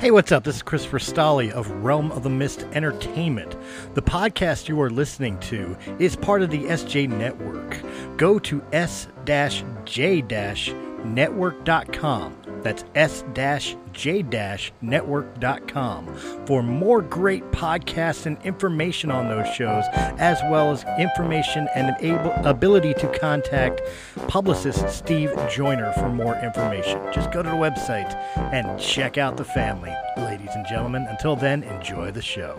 Hey, what's up? This is Christopher Stolle of Realm of the Mist Entertainment. The podcast you are listening to is part of the SJ Network. Go to s-j-network.com. That's s-j-network.com for more great podcasts and information on those shows, as well as information and able, ability to contact publicist Steve Joyner for more information. Just go to the website and check out the family, ladies and gentlemen. Until then, enjoy the show.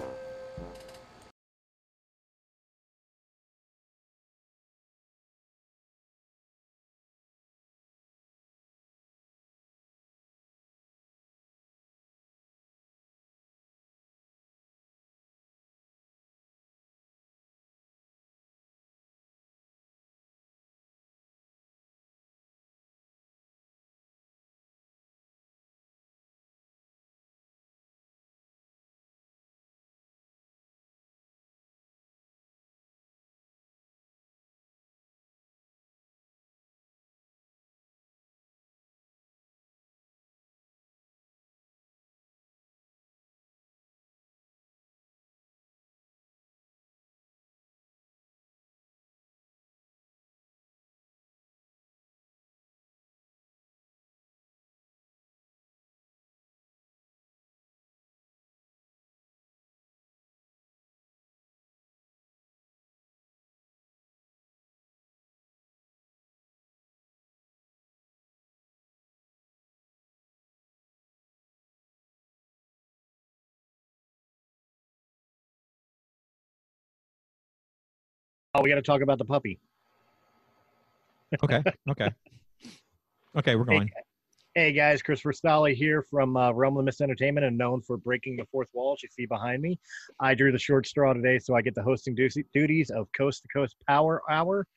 We got to talk about the puppy. Okay. Okay. Okay, we're going. Hey guys, Christopher Stolle here from uh, Realm of Mist Entertainment and known for breaking the fourth wall, as you see behind me. I drew the short straw today, so I get the hosting du- duties of Coast to Coast Power Hour.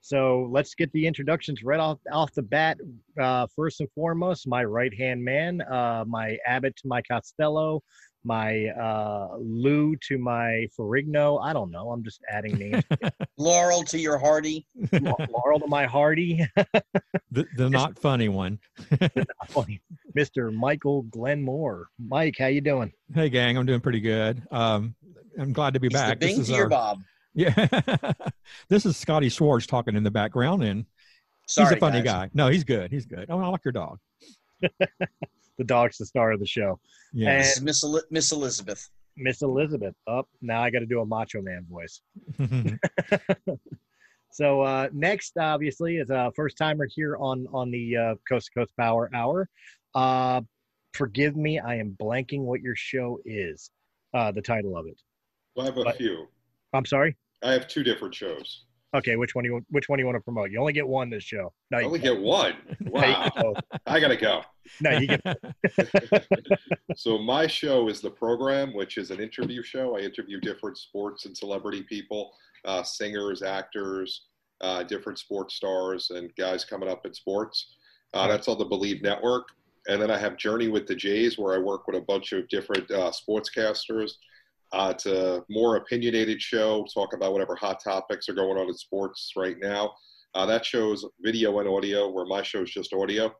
So let's get the introductions right off off the bat. Uh, first and foremost, my right hand man, uh, my Abbott to my Costello, my uh, Lou to my Ferrigno. I don't know. I'm just adding names. Laurel to your Hardy. Laurel to my Hardy. the, the not funny one. Funny, Mr. Michael Glenmore. Mike, how you doing? Hey gang, I'm doing pretty good. Um, I'm glad to be He's back. The Bing this to is your our, Bob. yeah. this is Scotty Schwartz talking in the background, and Sorry, he's a funny guys. guy. No, he's good. He's good. Oh, I like your dog. The dog's the star of the show. Yeah. This is Miss, Eli- Miss Elizabeth. Miss Elizabeth. Up now, I got to do a Macho Man voice. So uh, next, obviously, is a first timer here on on the uh, Coast to Coast Power Hour. Uh, forgive me, I am blanking what your show is. Uh, the title of it. Well, I have a But- few. I'm sorry. I have two different shows. Okay, which one do you which one do you want to promote? You only get one this show. No, I you only get one. Wow. I gotta go. No, you get so my show is the program, which is an interview show. I interview different sports and celebrity people, uh, singers, actors, uh, different sports stars, and guys coming up in sports. Uh, that's on the Believe Network. And then I have Journey with the Jays, where I work with a bunch of different uh, sportscasters. Uh, it's a more opinionated show, talk about whatever hot topics are going on in sports right now. Uh, that shows video and audio, where my show is just audio.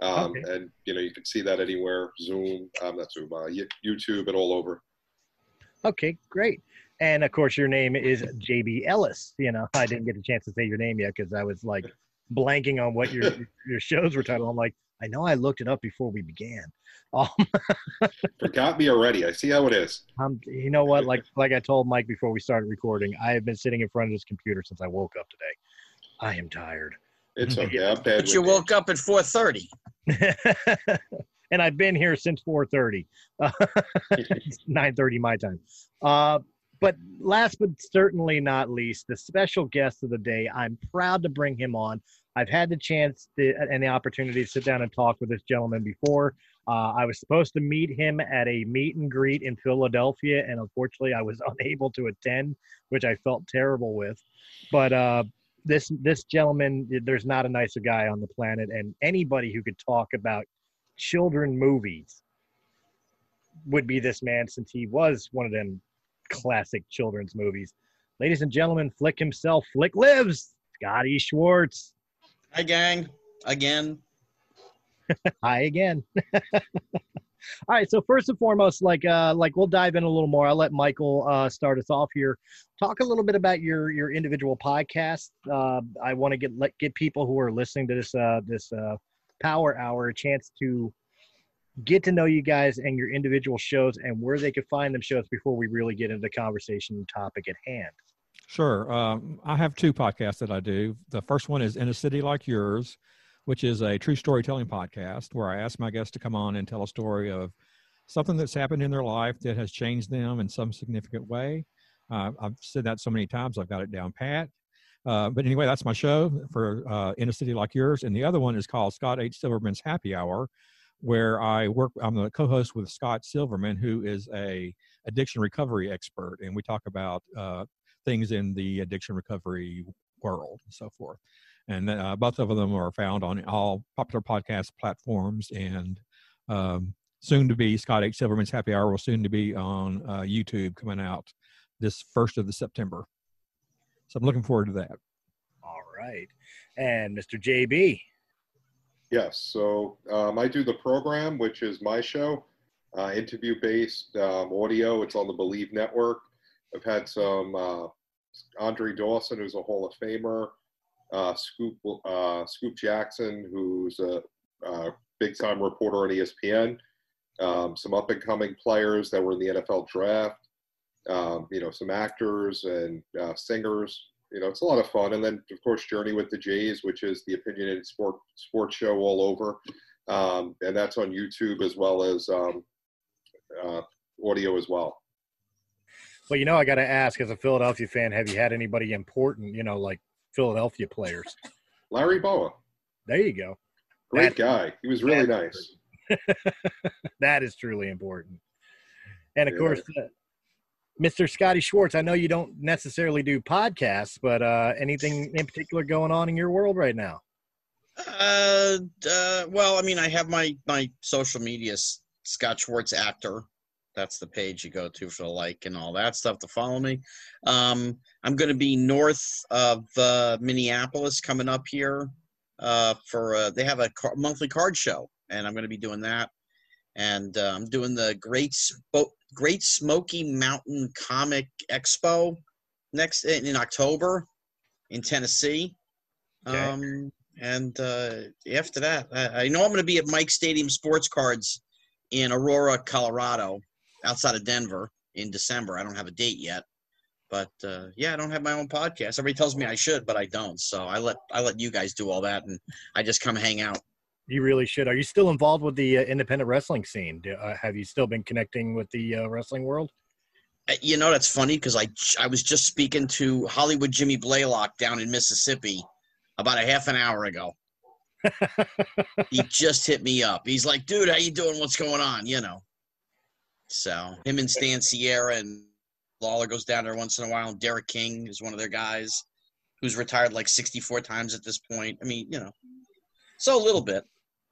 Um, Okay. And you know you can see that anywhere, Zoom, um, not Zoom, uh, YouTube, and all over. Okay, great. And of course, your name is JB Ellis. You know, I didn't get a chance to say your name yet because I was like blanking on what your your shows were titled. I'm like, I know I looked it up before we began. Um, Forgot me already. I see how it is. I'm, you know what? Like like I told Mike before we started recording, I have been sitting in front of this computer since I woke up today. I am tired. It's okay. I'm bad. But you with woke up at 4:30. and I've been here since 4:30. It's 9:30 my time. Uh, but last but certainly not least, the special guest of the day. I'm proud to bring him on. I've had the chance to, and the opportunity to sit down and talk with this gentleman before. Uh, I was supposed to meet him at a meet and greet in Philadelphia, and unfortunately, I was unable to attend, which I felt terrible with. But uh, this this gentleman, there's not a nicer guy on the planet, and anybody who could talk about children movies would be this man, since he was one of them classic children's movies. Ladies and gentlemen, Flick himself, Flick lives. Scotty Schwartz. Hi, gang. Again. Hi again. All right. So first and foremost, like uh, like we'll dive in a little more. I'll let Michael uh, start us off here. Talk a little bit about your your individual podcast. Uh, I want to get let get people who are listening to this uh, this uh, Power Hour a chance to get to know you guys and your individual shows and where they could find them shows before we really get into the conversation topic at hand. Sure. Um, I have two podcasts that I do. The first one is In a City Like Yours, which is a true storytelling podcast where I ask my guests to come on and tell a story of something that's happened in their life that has changed them in some significant way. Uh, I've said that so many times, I've got it down pat. Uh, but anyway, that's my show for uh, In a City Like Yours. And the other one is called Scott H. Silverman's Happy Hour, where I work. I'm the co-host with Scott Silverman, who is a addiction recovery expert, and we talk about uh, things in the addiction recovery world and so forth. And uh, both of them are found on all popular podcast platforms and um, soon to be Scott H. Silverman's Happy Hour will soon to be on uh, YouTube coming out this first of the September. So I'm looking forward to that. All right. And Mr. JB. Yes. So um, I do the program, which is my show, uh, interview based um, audio. It's on the Believe Network. I've had some uh, Andre Dawson, who's a Hall of Famer, uh, Scoop uh, Scoop Jackson, who's a, a big time reporter on ESPN. Um, some up and coming players that were in the NFL draft. Um, you know, some actors and uh, singers. You know, it's a lot of fun. And then, of course, Journey with the Jays, which is the opinionated sport sports show all over, um, and that's on YouTube as well as um, uh, audio as well. Well, you know, I got to ask, as a Philadelphia fan, have you had anybody important? You know, like Philadelphia players. Larry Bowa. There you go. Great guy. He was really nice. that is truly important. And of yeah. course, uh, Mr. Scotty Schwartz, I know you don't necessarily do podcasts, but uh, anything in particular going on in your world right now? Uh, uh, well, I mean, I have my my social media, Scott Schwartz actor. That's the page you go to for the like and all that stuff to follow me. Um, I'm going to be north of uh, Minneapolis coming up here uh, for uh, they have a car- monthly card show, and I'm going to be doing that. And uh, I'm doing the Great Sp- Great Smoky Mountain Comic Expo next in, in October in Tennessee. Okay. Um, and uh, after that, I, I know I'm going to be at Mike Stadium Sports Cards in Aurora, Colorado, outside of Denver in December. I don't have a date yet, but uh, yeah, I don't have my own podcast. Everybody tells me I should, but I don't. So I let I let you guys do all that, and I just come hang out. You really should. Are you still involved with the uh, independent wrestling scene? Do, uh, have you still been connecting with the uh, wrestling world? Uh, you know, that's funny because I I was just speaking to Hollywood Jimmy Blaylock down in Mississippi about a half an hour ago. he just hit me up. He's like, "Dude, how you doing? What's going on?" You know. So him and Stan Sierra and Lawler goes down there once in a while. And Derek King is one of their guys who's retired like 64 times at this point. I mean, you know, so a little bit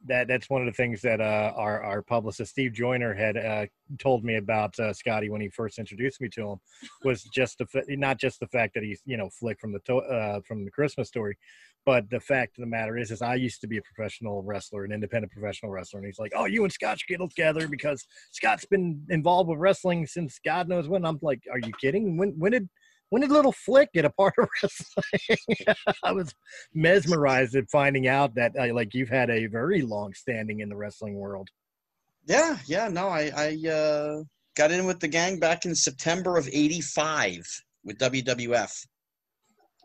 that that's one of the things that uh, our our publicist Steve Joyner had uh, told me about uh, Scotty when he first introduced me to him was just the not just the fact that he's you know flick from the to- uh, from the Christmas story, but the fact of the matter is is I used to be a professional wrestler, an independent professional wrestler, and he's like, oh, you and Scott should get together because Scott's been involved with wrestling since God knows when. I'm like, are you kidding? When when did when did Little Flick get a part of wrestling? I was mesmerized at finding out that uh, like you've had a very long standing in the wrestling world. Yeah, yeah, no, I I uh, got in with the gang back in September of '85 with WWF,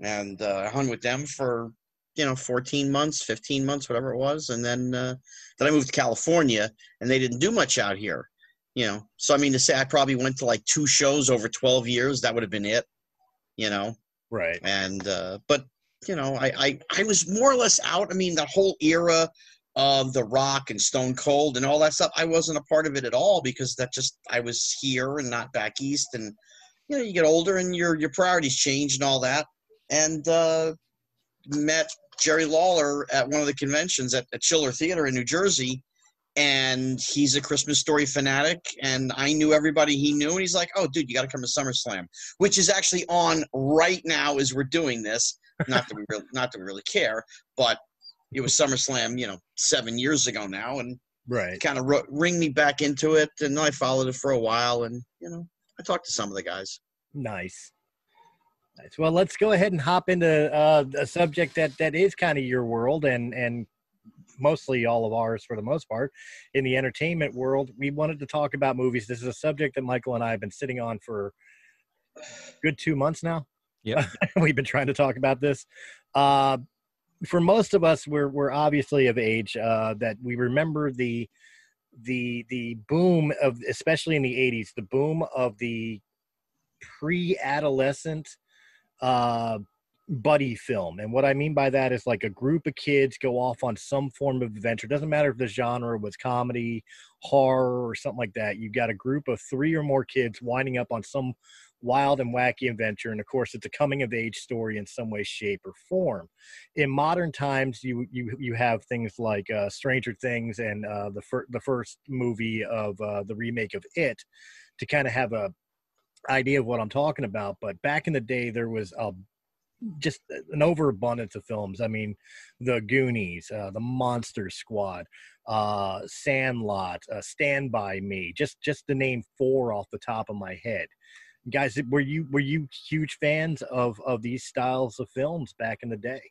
and uh, I hung with them for you know 14 months, 15 months, whatever it was, and then uh, then I moved to California, and they didn't do much out here. You know, so I mean to say I probably went to like two shows over 12 years. That would have been it you know. Right. And uh, but you know, I, I I was more or less out. I mean, the whole era of The Rock and Stone Cold and all that stuff, I wasn't a part of it at all because that just I was here and not back east, and you know, you get older and your your priorities change and all that. And uh, met Jerry Lawler at one of the conventions at, at Chiller Theater in New Jersey, and he's a Christmas story fanatic. And I knew everybody he knew, and he's like, "Oh, dude, you got to come to SummerSlam," which is actually on right now as we're doing this. Not that we really, not that we really care, but it was SummerSlam, you know, seven years ago now, and Right. kind of ro- ring me back into it, and I followed it for a while, and you know, I talked to some of the guys. Nice. Nice. Well, let's go ahead and hop into uh, a subject that that is kind of your world and and mostly all of ours for the most part in the entertainment world. We wanted to talk about movies. This is a subject that Michael and I have been sitting on for a good two months now. Yeah. We've been trying to talk about this. Uh, for most of us, we're we're obviously of age uh, that we remember the the the boom of especially in the 80s the boom of the pre-adolescent uh buddy film and what i mean by that is like a group of kids go off on some form of adventure doesn't matter if the genre was comedy horror or something like that you've got a group of three or more kids winding up on some wild and wacky adventure and of course it's a coming of age story in some way shape or form. In modern times you you you have things like uh, stranger things and uh, the fir- the first movie of uh, the remake of it to kind of have a idea of what i'm talking about but back in the day there was a just an overabundance of films. I mean, The Goonies, uh, The Monster Squad, uh, Sandlot, uh, Stand by Me. Just just to name four off the top of my head. Guys, were you were you huge fans of of these styles of films back in the day?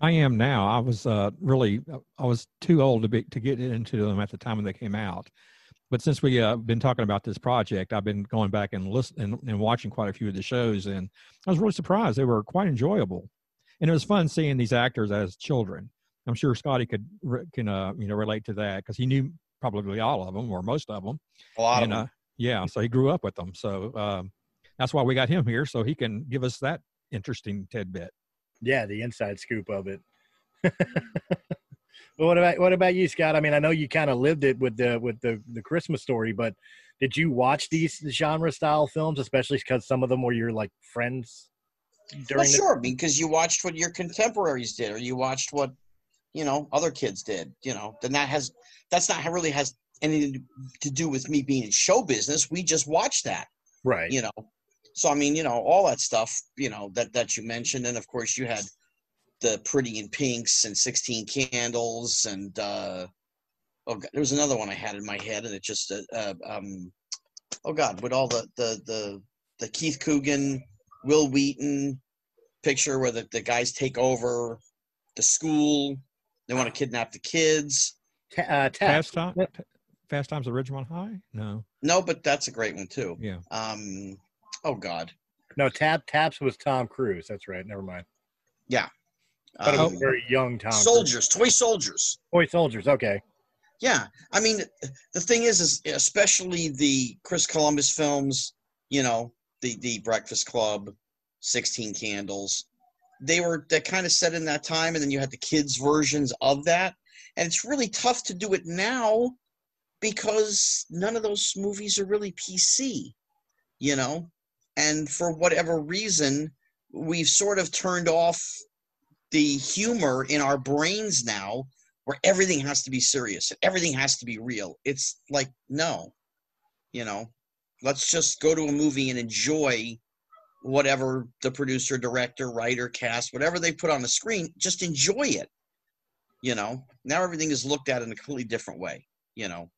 I am now. I was uh, really I was too old to be to get into them at the time when they came out. But since we uh, been talking about this project, I've been going back and listening and, and watching quite a few of the shows, and I was really surprised. They were quite enjoyable, and it was fun seeing these actors as children. I'm sure Scotty could re- can uh, you know relate to that because he knew probably all of them or most of them. A lot and, of them. Uh, yeah, so he grew up with them. So um, that's why we got him here, so he can give us that interesting tidbit. Yeah, the inside scoop of it. Well, what about what about you, Scott? I mean, I know you kind of lived it with the with the the Christmas story, but did you watch these genre style films, especially because some of them were your like friends during? Well, the- sure, because you watched what your contemporaries did, or you watched what you know other kids did. You know, then that has that's not really has anything to do with me being in show business. We just watched that. right. you know so i mean you know all that stuff you know that that you mentioned and of course you had the pretty in pinks and 16 candles and uh oh god there was another one i had in my head and it just uh, uh, um oh god with all the the the the keith coogan wil wheaton picture where the, the guys take over the school they want to kidnap the kids Ta- uh, Fast time, Fast Times at Ridgemont High? No, no but that's a great one too yeah. um oh god No, Tap Taps was Tom Cruise. That's right. Never mind. But it was Um, very young Tom. Cruise. soldiers toy soldiers Toy soldiers. Okay. Yeah, I mean, the thing is, is especially the Chris Columbus films. You know, the the Breakfast Club, Sixteen Candles. They were that kind of set in that time, and then you had the kids' versions of that, and it's really tough to do it now because none of those movies are really PC. You know, and for whatever reason, we've sort of turned off the humor in our brains now where everything has to be serious and everything has to be real. It's like, no, you know, let's just go to a movie and enjoy whatever the producer, director, writer, cast, whatever they put on the screen, just enjoy it. You know, now everything is looked at in a completely different way, you know.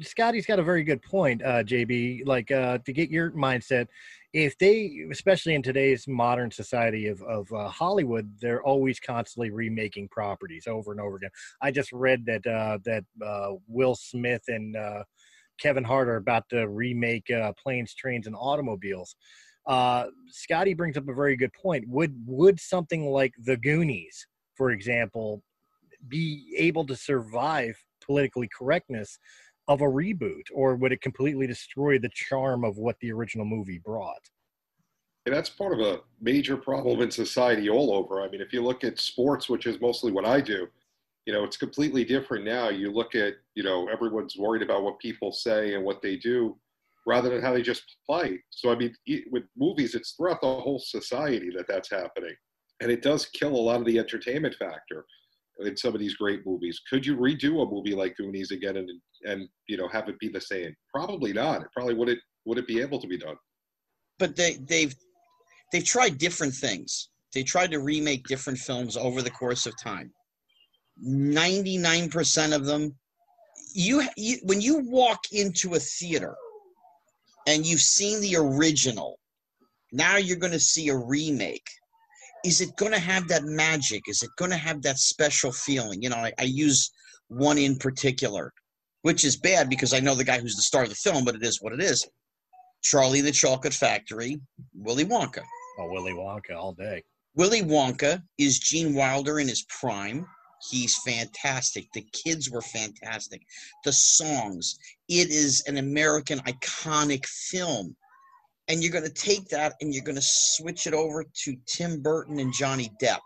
Scotty's got a very good point, uh, JB. Like uh, to get your mindset, if they, especially in today's modern society of of uh, Hollywood, they're always constantly remaking properties over and over again. I just read that uh, that uh, Will Smith and uh, Kevin Hart are about to remake Planes, Trains, and Automobiles. Scotty brings up a very good point. Would would something like The Goonies, for example, be able to survive politically correctness of a reboot, or would it completely destroy the charm of what the original movie brought? And that's part of a major problem in society all over. I mean, if you look at sports, which is mostly what I do, you know, it's completely different now. You look at, you know, everyone's worried about what people say and what they do rather than how they just play. So, I mean, with movies, it's throughout the whole society that that's happening. And it does kill a lot of the entertainment factor in some of these great movies. Could you redo a movie like Goonies again and, and you know, have it be the same? Probably not. It probably wouldn't, would it be able to be done? But they they've they've tried different things. They tried to remake different films over the course of time. 99% of them you, you when you walk into a theater and you've seen the original now you're going to see a remake is it going to have that magic is it going to have that special feeling you know I, I use one in particular which is bad because i know the guy who's the star of the film but it is what it is charlie and the chocolate factory willy wonka Oh, Willy Wonka all day. Willy Wonka is Gene Wilder in his prime. He's fantastic. The kids were fantastic. The songs. It is an American iconic film. And you're going to take that and you're going to switch it over to Tim Burton and Johnny Depp.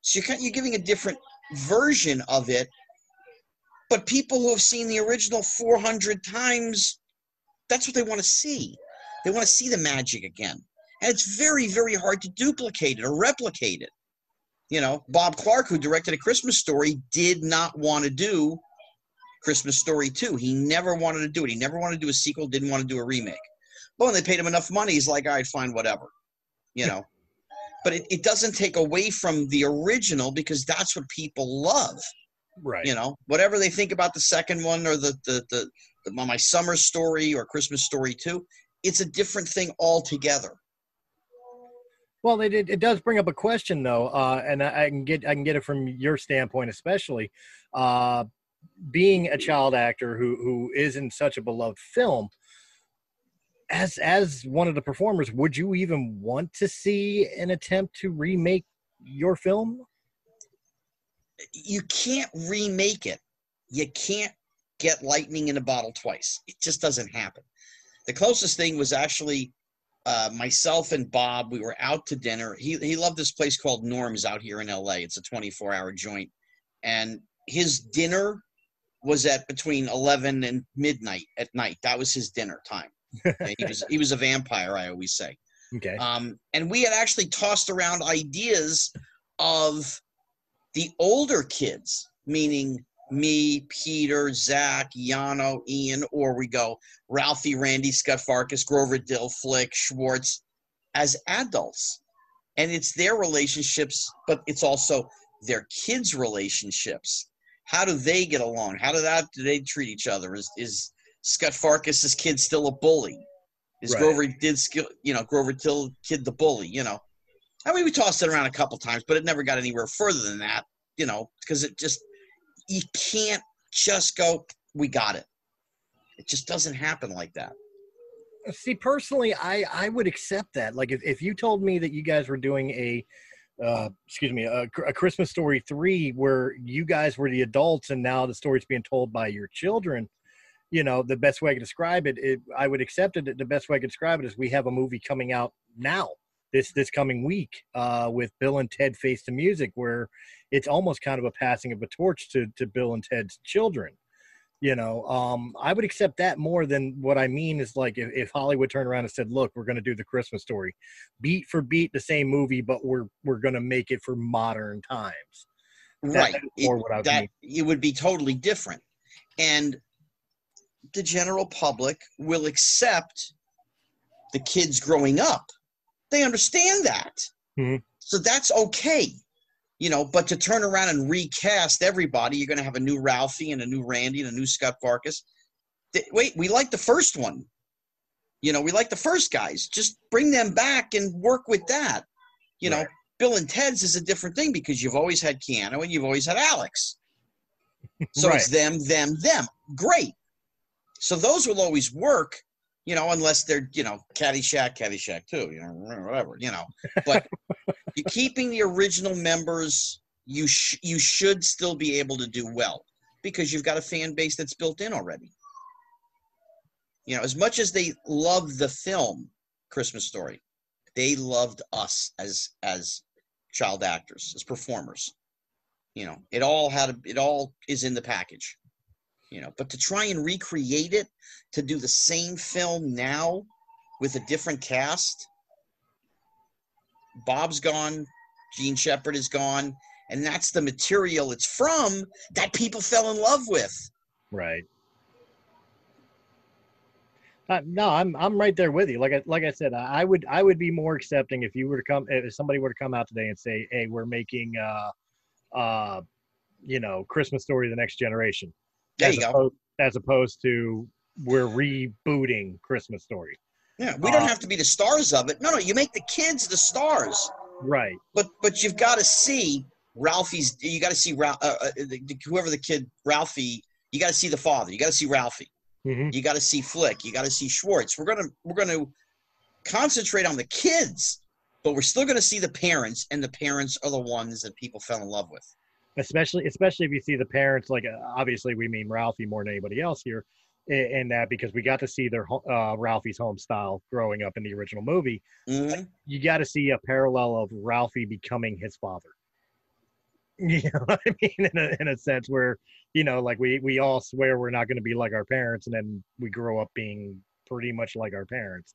So you're, kind you're giving a different version of it. But people who have seen the original 400 times, that's what they want to see. They want to see the magic again. And it's very, very hard to duplicate it or replicate it. You know, Bob Clark, who directed A Christmas Story, did not want to do Christmas Story 2. He never wanted to do it. He never wanted to do a sequel, didn't want to do a remake. But when they paid him enough money, he's like, all right, fine, whatever. You know. but it, it doesn't take away from the original because that's what people love. Right. You know, whatever they think about the second one or the the the, the my summer story or Christmas story 2, it's a different thing altogether. Well, it, it, it does bring up a question though, uh, and I, I, can get I can get it from your standpoint, especially uh, being a child actor who who is in such a beloved film. As as one of the performers, would you even want to see an attempt to remake your film? You can't remake it. You can't get lightning in a bottle twice. It just doesn't happen. The closest thing was actually uh, myself and Bob, we were out to dinner. He he loved this place called Norms out here in LA. It's a 24 hour joint, and his dinner was at between 11 and midnight at night. That was his dinner time. He was he was a vampire. I always say. Okay. Um, and we had actually tossed around ideas of the older kids, meaning me, Peter, Zach, Yano, Ian, or we go Ralphie, Randy, Scut Farkus, Grover Dill, Flick, Schwartz as adults. And it's their relationships, but it's also their kids' relationships. How do they get along? How do that do they treat each other? Is is Scut Farkus's kid still a bully? Is right. Grover did skill you know, Grover Dill kid the bully, you know? I mean we tossed it around a couple times, but it never got anywhere further than that, you know, because it just you can't just go, we got it. It just doesn't happen like that. See, personally, I I would accept that. Like, if, if you told me that you guys were doing a, uh, excuse me, a, a Christmas Story three, where you guys were the adults and now the story's being told by your children, you know, the best way I could describe it, it I would accept it. The best way I could describe it is we have a movie coming out now this this coming week uh, with Bill and Ted Face the Music, where it's almost kind of a passing of a torch to to Bill and Ted's children. You know, um, I would accept that more than what I mean is like if, if Hollywood turned around and said, "Look, we're going to do the Christmas story, beat for beat, the same movie, but we're we're going to make it for modern times." Right. Or what I would that mean. it would be totally different, and the general public will accept the kids growing up they understand that. Mm-hmm. So that's okay. You know, but to turn around and recast everybody, you're going to have a new Ralphie and a new Randy and a new Scut Farkus. Wait, we like the first one. You know, we like the first guys. Just bring them back and work with that. You right. know, Bill and Ted's is a different thing because you've always had Keanu and you've always had Alex. So right. it's them, them, them. Great. So those will always work you know, unless they're, you know, Caddyshack, Caddyshack too, you know, whatever, you know. But you keeping the original members, you sh- you should still be able to do well because you've got a fan base that's built in already. You know, as much as they love the film Christmas Story, they loved us as as child actors, as performers. You know, it all had a, it all is in the package you know but to try and recreate it to do the same film now with a different cast bob's gone jean shepherd is gone and that's the material it's from that people fell in love with right uh, no, I'm I'm right there with you. Like I like I said, I would I would be more accepting if you were to come if somebody were to come out today and say, "Hey, we're making uh, uh, you know, Christmas Story: The Next Generation. There as you go. opposed, As opposed to we're rebooting Christmas Story. Yeah, we don't Uh, have to be the stars of it. No, no, you make the kids the stars. Right. But but you've got to see Ralphie's. You got to see Ralph, uh, uh, the, the- whoever the kid Ralphie. You got to see the father. You got to see Ralphie. hmm You got to see Flick. You got to see Schwartz. We're gonna we're gonna concentrate on the kids, but we're still gonna see the parents, and the parents are the ones that people fell in love with. Especially, especially if you see the parents. Like, uh, obviously, we mean Ralphie more than anybody else here, in, that because we got to see their uh, Ralphie's home style growing up in the original movie. Mhm. You got to see a parallel of Ralphie becoming his father. You know what I mean? In a, in a sense where, you know, like we we all swear we're not going to be like our parents, and then we grow up being pretty much like our parents.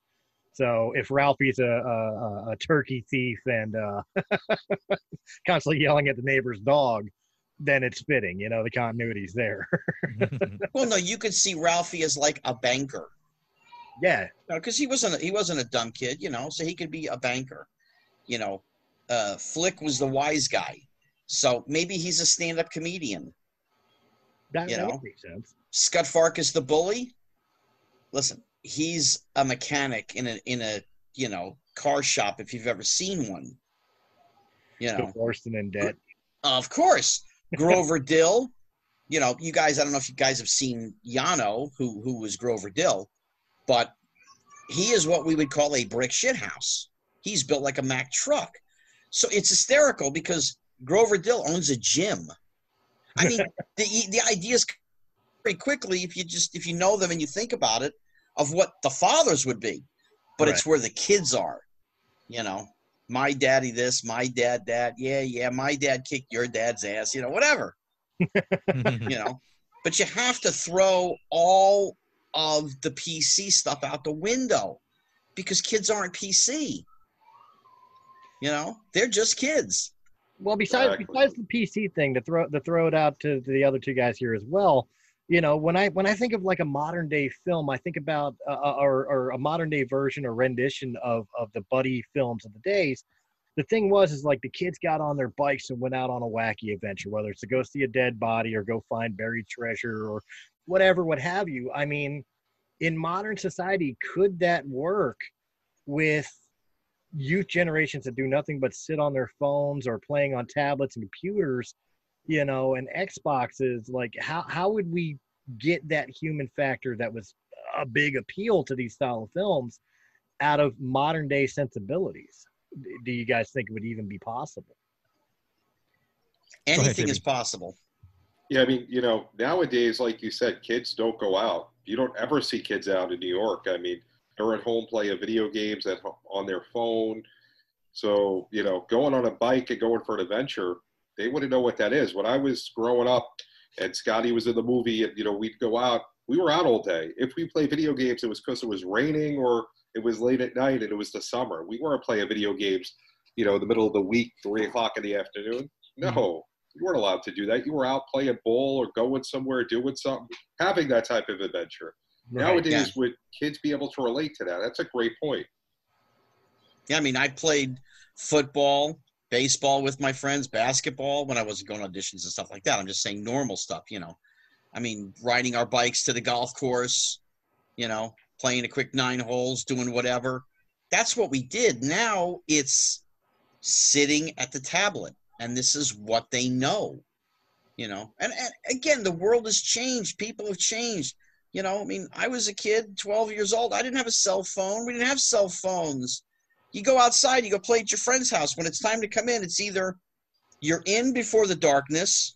So if Ralphie's a a, a- a turkey thief and uh, constantly yelling at the neighbor's dog, then it's fitting. You know, the continuity's there. Well, no, you could see Ralphie as like a banker. yeah, because he wasn't a, he wasn't a dumb kid, you know, so he could be a banker. You know, uh, Flick was the wise guy, so maybe he's a stand-up comedian. that, You that know? would make sense. Scut Farkus, the bully. Listen, he's a mechanic in a in a you know car shop if you've ever seen one. You know, Divorced and in debt. of course, Grover Dill. You know, you guys. I don't know if you guys have seen Yano, who who was Grover Dill, but he is what we would call a brick shit house. He's built like a Mack truck, so it's hysterical because Grover Dill owns a gym. I mean, the the idea is very quickly if you just if you know them and you think about it of what the fathers would be, but it's where the kids are. You know, my daddy this, my dad that. Yeah, yeah, my dad kicked your dad's ass. You know, whatever. You know, but you have to throw all of the PC stuff out the window because kids aren't PC. You know, they're just kids. Well, besides Exactly. besides the PC thing, to throw to throw it out to, to the other two guys here as well. You know, when I when I think of like a modern day film, I think about uh, uh, or or a modern day version or rendition of of the buddy films of the days. The thing was, is like the kids got on their bikes and went out on a wacky adventure, whether it's to go see a dead body or go find buried treasure or whatever, what have you. I mean, in modern society, could that work with youth generations that do nothing but sit on their phones or playing on tablets and computers, you know, and Xboxes, like how how would we get that human factor that was a big appeal to these style of films out of modern day sensibilities? Do you guys think it would even be possible? Anything JB. is possible. Yeah, I mean, you know, nowadays, like you said, kids don't go out. You don't ever see kids out in New York. I mean, they're at home playing video games at on their phone. So, you know, going on a bike and going for an adventure, they wouldn't know what that is. When I was growing up and Scotty was in the movie, and, you know, we'd go out, we were out all day. If we play video games, it was because it was raining or it was late at night and it was the summer. We weren't playing video games, you know, in the middle of the week, three o'clock in the afternoon. Mm-hmm. No, you weren't allowed to do that. You were out playing ball or going somewhere, doing something, having that type of adventure. Nowadays, yeah. would kids be able to relate to that? That's a great point. Yeah, I mean, I played football, baseball with my friends, basketball when I wasn't going auditions and stuff like that. I'm just saying normal stuff, you know. I mean, riding our bikes to the golf course, you know, playing a quick nine holes, doing whatever. That's what we did. Now it's sitting at the tablet, and this is what they know, you know. And, and again, the world has changed. People have changed. You know, I mean, I was a kid, 12 years old. I didn't have a cell phone. We didn't have cell phones you go outside, you go play at your friend's house. When it's time to come in, it's either you're in before the darkness,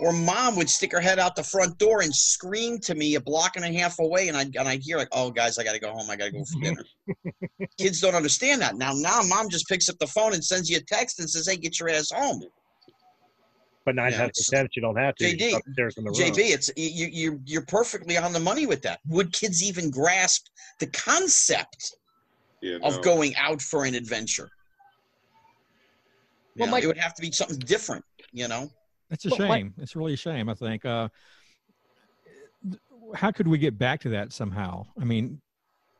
or mom would stick her head out the front door and scream to me a block and a half away, and I'd, and I'd hear like, "Oh, guys, I got to go home. I got to go for dinner." Kids don't understand that now. Now, mom just picks up the phone and sends you a text and says, "Hey, get your ass home." But nine times out of ten, you don't have to. JD, upstairs in the room. JB, it's you, you you're perfectly on the money with that. Would kids even grasp the concept You of going out for an adventure? You Well, know, Mike- it would have to be something different, you know. It's a But why- shame. It's really a shame. I think. Uh, how could we get back to that somehow? I mean,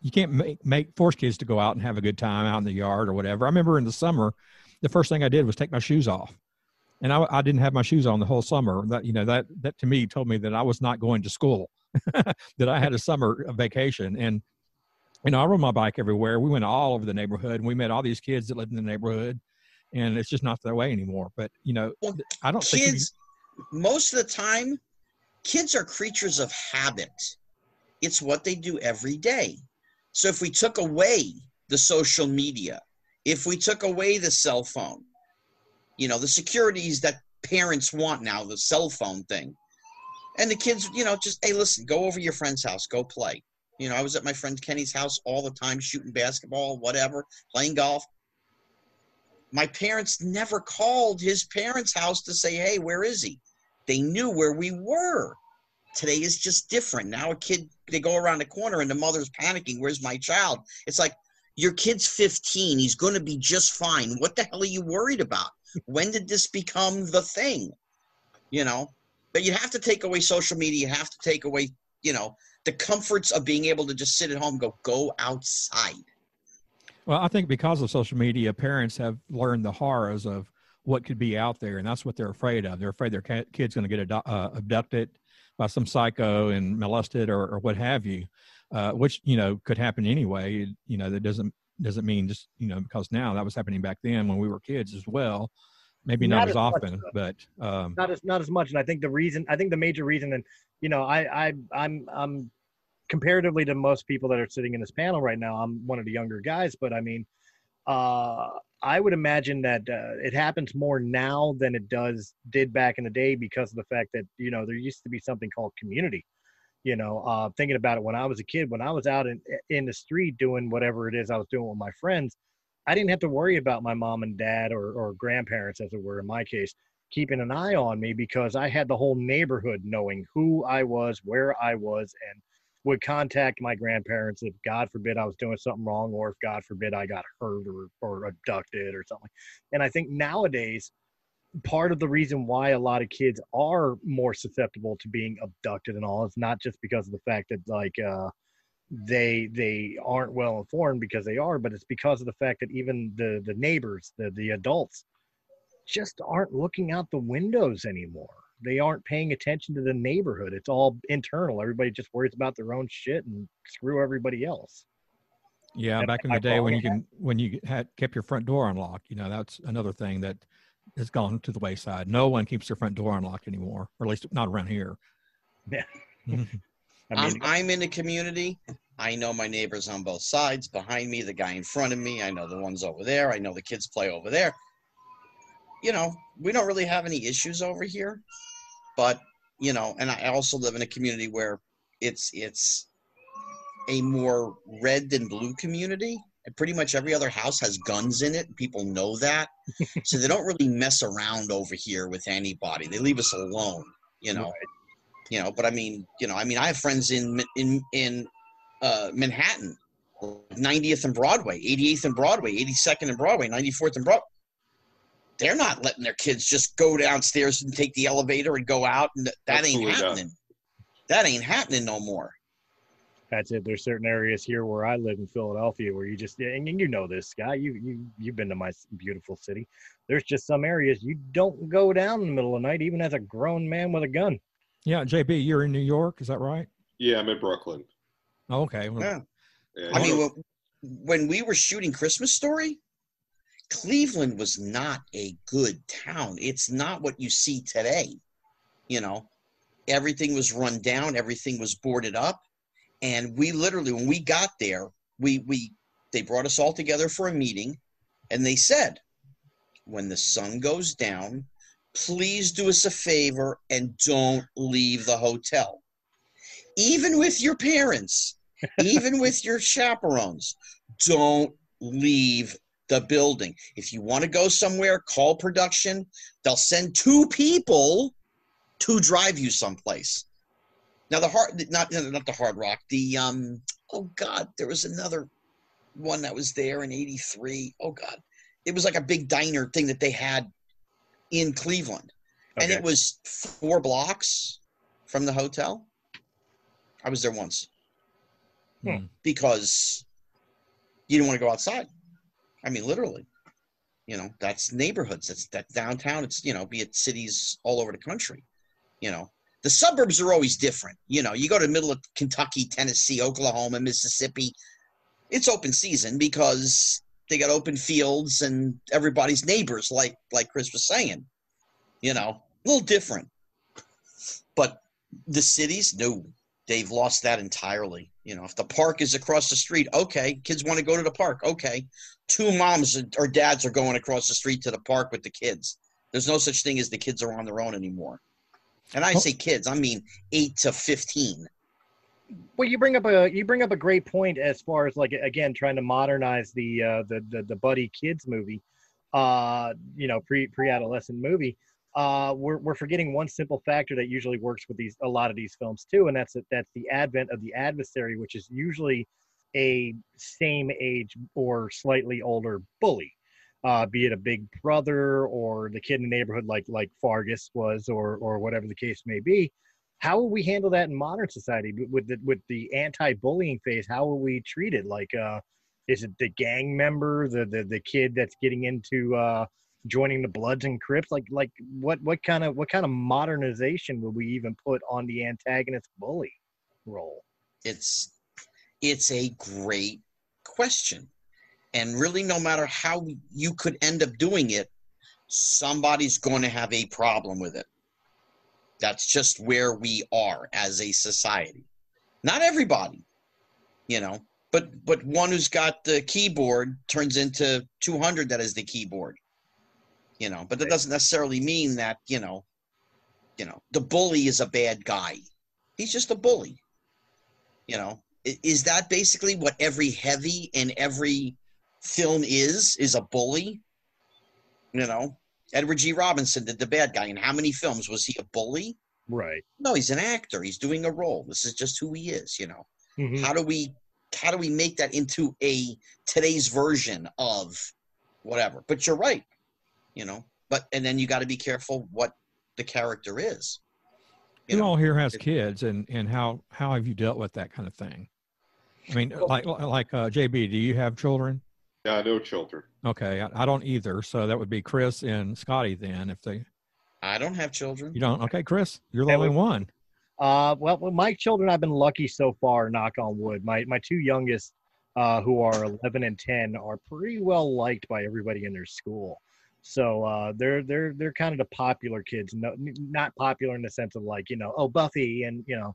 you can't make, make force kids to go out and have a good time out in the yard or whatever. I remember in the summer, the first thing I did was take my shoes off and I, I didn't have my shoes on the whole summer. That you know that that to me told me that I was not going to school, that I had a summer vacation, and you know I rode my bike everywhere. We went all over the neighborhood, and we met all these kids that lived in the neighborhood, and it's just not that way anymore. But you know, Well, I don't think kids most of the time kids are creatures of habit it's what they do every day so if we took away the social media if we took away the cell phone you know the securities that parents want now the cell phone thing and the kids you know just hey listen go over your friend's house go play you know i was at my friend kenny's house all the time shooting basketball whatever playing golf my parents never called his parents' house to say, hey, where is he? They knew where we were. Today is just different. Now a kid, they go around the corner and the mother's panicking, where's my child? It's like, your kid's 15. He's going to be just fine. What the hell are you worried about? When did this become the thing? You know, but you have to take away social media. You have to take away, you know, the comforts of being able to just sit at home and go, go outside. Well, I think because of social media, parents have learned the horrors of what could be out there, and that's what they're afraid of. They're afraid their ca- kid's going to get adu- uh, abducted by some psycho and molested or, or what have you, uh, which you know could happen anyway. You know that doesn't doesn't mean just you know because now that was happening back then when we were kids as well. Maybe not, Not as as much, often, but um, not as not as much. And I think the reason, I think the major reason, and you know, I I I'm I'm comparatively to most people that are sitting in this panel right now, I'm one of the younger guys, but I mean, uh, I would imagine that uh, it happens more now than it does did back in the day because of the fact that you know there used to be something called community. You know, uh, thinking about it when I was a kid, when I was out in in the street doing whatever it is I was doing with my friends, I didn't have to worry about my mom and dad or or grandparents, as it were, in my case, keeping an eye on me because I had the whole neighborhood knowing who I was, where I was, and would contact my grandparents if God forbid I was doing something wrong or if God forbid I got hurt or, or abducted or something. And I think nowadays, part of the reason why a lot of kids are more susceptible to being abducted and all is not just because of the fact that like uh, they they aren't well informed because they are, but it's because of the fact that even the the neighbors, the the adults, just aren't looking out the windows anymore they aren't paying attention to the neighborhood. It's all internal. Everybody just worries about their own shit and screw everybody else. yeah, Am back in I the day when wrong? you can when you had kept your front door unlocked, you know that's another thing that has gone to the wayside. No one keeps their front door unlocked anymore, or at least not around here. Yeah. Mhm. I I'm, I'm in a community. I know my neighbors on both sides. Behind me, the guy in front of me. I know the ones over there. I know the kids play over there. You know, we don't really have any issues over here, but you know, and I also live in a community where it's it's a more red than blue community. And pretty much every other house has guns in it. People know that, so they don't really mess around over here with anybody. They leave us alone. You know you know but i mean you know i mean i have friends in in in uh manhattan 90th and broadway 88th and broadway 82nd and broadway 94th and broadway they're not letting their kids just go downstairs and take the elevator and go out and that, that ain't Absolutely not. happening that ain't happening no more that's it. There's certain areas here where I live in Philadelphia where you just and you know this guy. You you you've been to my beautiful city. There's just some areas you don't go down in the middle of the night, even as a grown man with a gun. Yeah, JB, you're in New York, is that right? Yeah, I'm in Brooklyn. Oh, okay. Well, yeah. And i mean when, when we were shooting christmas story cleveland was not a good town. It's not what you see today you know. Everything was run down everything was boarded up and we literally when we got there we we they brought us all together for a meeting and they said when the sun goes down please do us a favor and don't leave the hotel. Even with your parents even with your chaperones don't leave the building. If you want to go somewhere call production. They'll send two people to drive you someplace. Now the hard not not the hard rock the um oh god there was another one that was there in 83 oh god. It was like a big diner thing that they had in cleveland. And it was four blocks from the hotel. I was there once. Hmm. because you didn't want to go outside. I mean, literally. You know, that's neighborhoods. That's that downtown. It's you know, be it cities all over the country. You know, the suburbs are always different. You know, you go to the middle of Kentucky, Tennessee, Oklahoma, Mississippi. It's open season because they got open fields and everybody's neighbors, like like Chris was saying. You know, a little different. But the cities, no, they've lost that entirely. You know, if the park is across the street, okay, kids want to go to the park, okay. Two moms or dads are going across the street to the park with the kids. There's no such thing as the kids are on their own anymore. And I say kids, I mean eight to fifteen. Well, you bring up a you bring up a great point as far as like again trying to modernize the uh, the, the the buddy kids movie, uh, you know pre pre adolescent movie uh, we're, we're forgetting one simple factor that usually works with these a lot of these films too, and that's that's the advent of the adversary, which is usually a same age or slightly older bully, uh, be it a big brother or the kid in the neighborhood like like Farkus was, or or whatever the case may be. How will we handle that in modern society with the with the anti-bullying phase? How will we treat it? Like, uh, is it the gang member, the the the kid that's getting into uh, joining the Bloods and Crips? Like, like what what kind of what kind of modernization would we even put on the antagonist bully role? It's it's a great question, and really, no matter how you could end up doing it, somebody's going to have a problem with it. That's just where we are as a society. Not everybody, you know, but but one who's got the keyboard turns into 200 that is the keyboard you know but that doesn't necessarily mean that you know you know the bully is a bad guy. He's just a bully. You know is that basically what every heavy in every film is is a bully? You know edward g. Robinson did the bad guy in how many films was he a bully? Right. No he's an actor. He's doing a role. This is just who he is you know. Mhm. how do we how do we make that into a today's version of whatever? But you're right you know but and then you got to be careful what the character is you Who know all here has it- kids, and and how how have you dealt with that kind of thing? I mean, Well- like like uh, JB, do you have children? Yeah, I no children. Okay, I, I don't either. So that would be Chris and Scotty then. If they i don't have children you don't, okay, Chris, you're the That only would- one. Uh, well, with my children, I've been lucky so far. Knock on wood. My my two youngest, uh, who are 11 and 10, are pretty well liked by everybody in their school. So uh, they're they're they're kind of the popular kids. No, not popular in the sense of like you know, oh Buffy and you know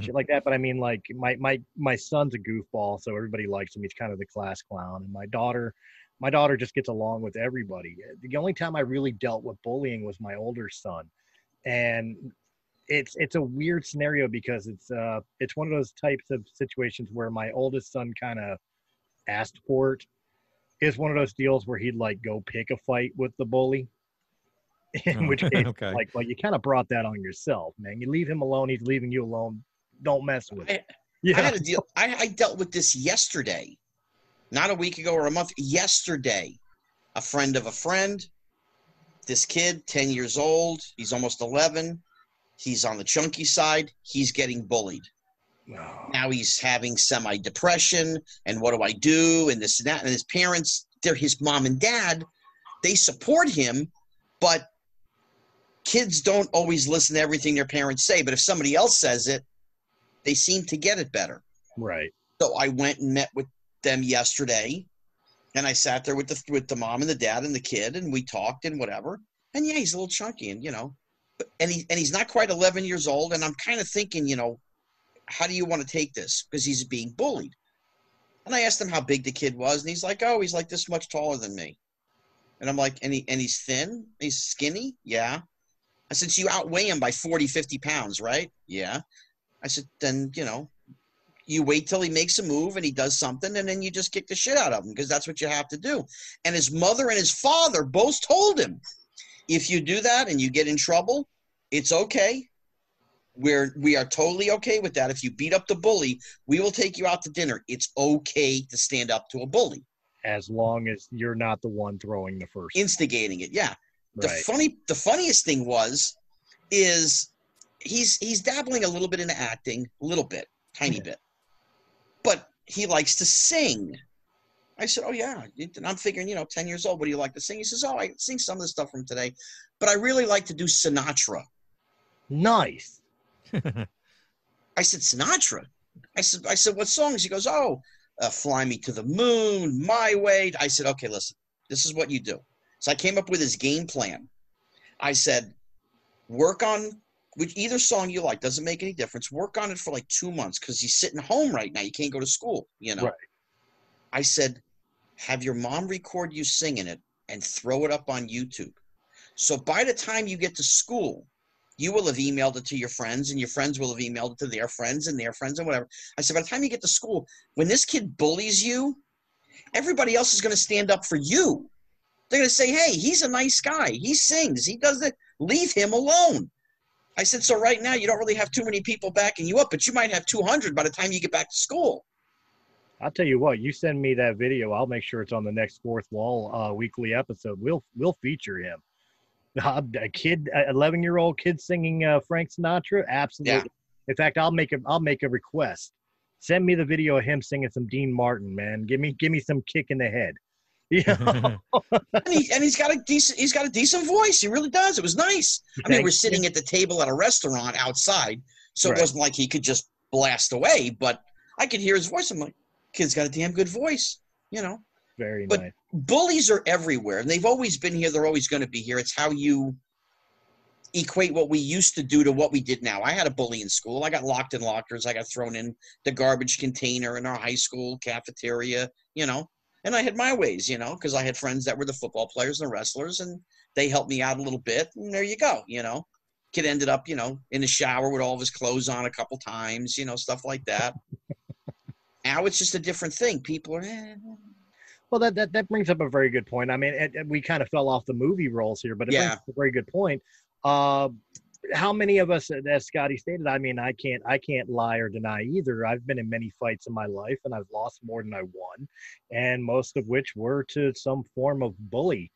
shit like that. But I mean like my my my son's a goofball, so everybody likes him. He's kind of the class clown. And my daughter, my daughter just gets along with everybody. The only time I really dealt with bullying was my older son, and it's it's a weird scenario because it's uh it's one of those types of situations where my oldest son kind of asked for it. It's one of those deals where he'd like go pick a fight with the bully. In Oh, which case, okay. like, like you kind of brought that on yourself, man. You leave him alone, he's leaving you alone. Don't mess with it. I, Yeah, I had a deal I, I dealt with this yesterday not a week ago or a month yesterday a friend of a friend this kid 10 years old he's almost 11 he's on the chunky side he's getting bullied No. now he's having semi depression and what do i do and this and that and his parents they're his mom and dad they support him but kids don't always listen to everything their parents say but if somebody else says it they seem to get it better right. so i went and met with them yesterday and i sat there with the with the mom and the dad and the kid and we talked and whatever and yeah he's a little chunky and you know but and he and he's not quite 11 years old and i'm kind of thinking you know how do you want to take this? Because he's being bullied. And i asked him how big the kid was and he's like oh he's like this much taller than me. And i'm like and, he, and he's thin? He's skinny? Yeah. I said so you outweigh him by 40 50 pounds right? Yeah. I said then you know you wait till he makes a move and he does something and then you just kick the shit out of him because that's what you have to do. And his mother and his father both told him if you do that and you get in trouble it's okay we're we are totally okay with that if you beat up the bully we will take you out to dinner it's okay to stand up to a bully As long as you're not the one throwing the first. instigating it yeah the right. funny the funniest thing was is he's he's dabbling a little bit into acting a little bit tiny Yeah. bit but he likes to sing I said, "Oh yeah." And I'm figuring, you know, ten years old. What do you like to sing? He says, "Oh, I sing some of the stuff from today, but I really like to do Sinatra." Nice. I said, "Sinatra." I said, "I said, what songs?" He goes, "Oh, uh, Fly Me to the Moon, My Way." I said, "Okay, listen. This is what you do." So I came up with his game plan. I said, "Work on which either song you like doesn't make any difference. Work on it for like two months because he's sitting home right now. You can't go to school, you know." Right. I said, have your mom record you singing it and throw it up on YouTube. So by the time you get to school, you will have emailed it to your friends, and your friends will have emailed it to their friends and their friends and whatever. I said, by the time you get to school, when this kid bullies you, everybody else is going to stand up for you. They're going to say, hey, he's a nice guy. He sings. He does it. Leave him alone. I said, so right now you don't really have too many people backing you up, but you might have 200 by the time you get back to school. I'll tell you what. You send me that video, I'll make sure it's on the next fourth wall uh, weekly episode. We'll we'll feature him. A kid, eleven year old kid singing uh, Frank Sinatra. Absolutely. Yeah. In fact, I'll make a I'll make a request. Send me the video of him singing some Dean Martin, man. Give me give me some kick in the head. Yeah. and, he, and he's got a decent he's got a decent voice. He really does. It was nice. I mean, we're sitting at the table at a restaurant outside, so Right. it wasn't like he could just blast away. But I could hear his voice. I'm like, kid's got a damn good voice. You know, Very But- nice. bullies are everywhere, and they've always been here. They're always going to be here. It's how you equate what we used to do to what we did now. I had a bully in school. I got locked in lockers. I got thrown in the garbage container in our high school cafeteria. You know, and I had my ways. You know, because I had friends that were the football players and the wrestlers, and they helped me out a little bit. And there you go. You know, kid ended up, you know, in the shower with all of his clothes on a couple times. You know, stuff like that. now it's just a different thing. People are. Eh, Well, that, that that brings up a very good point. I mean, and, and we kind of fell off the movie roles here, but it Yeah. up a very good point. Uh, how many of us, as Scotty stated, I mean, I can't I can't lie or deny either. I've been in many fights in my life, and I've lost more than I won, and most of which were to some form of bully.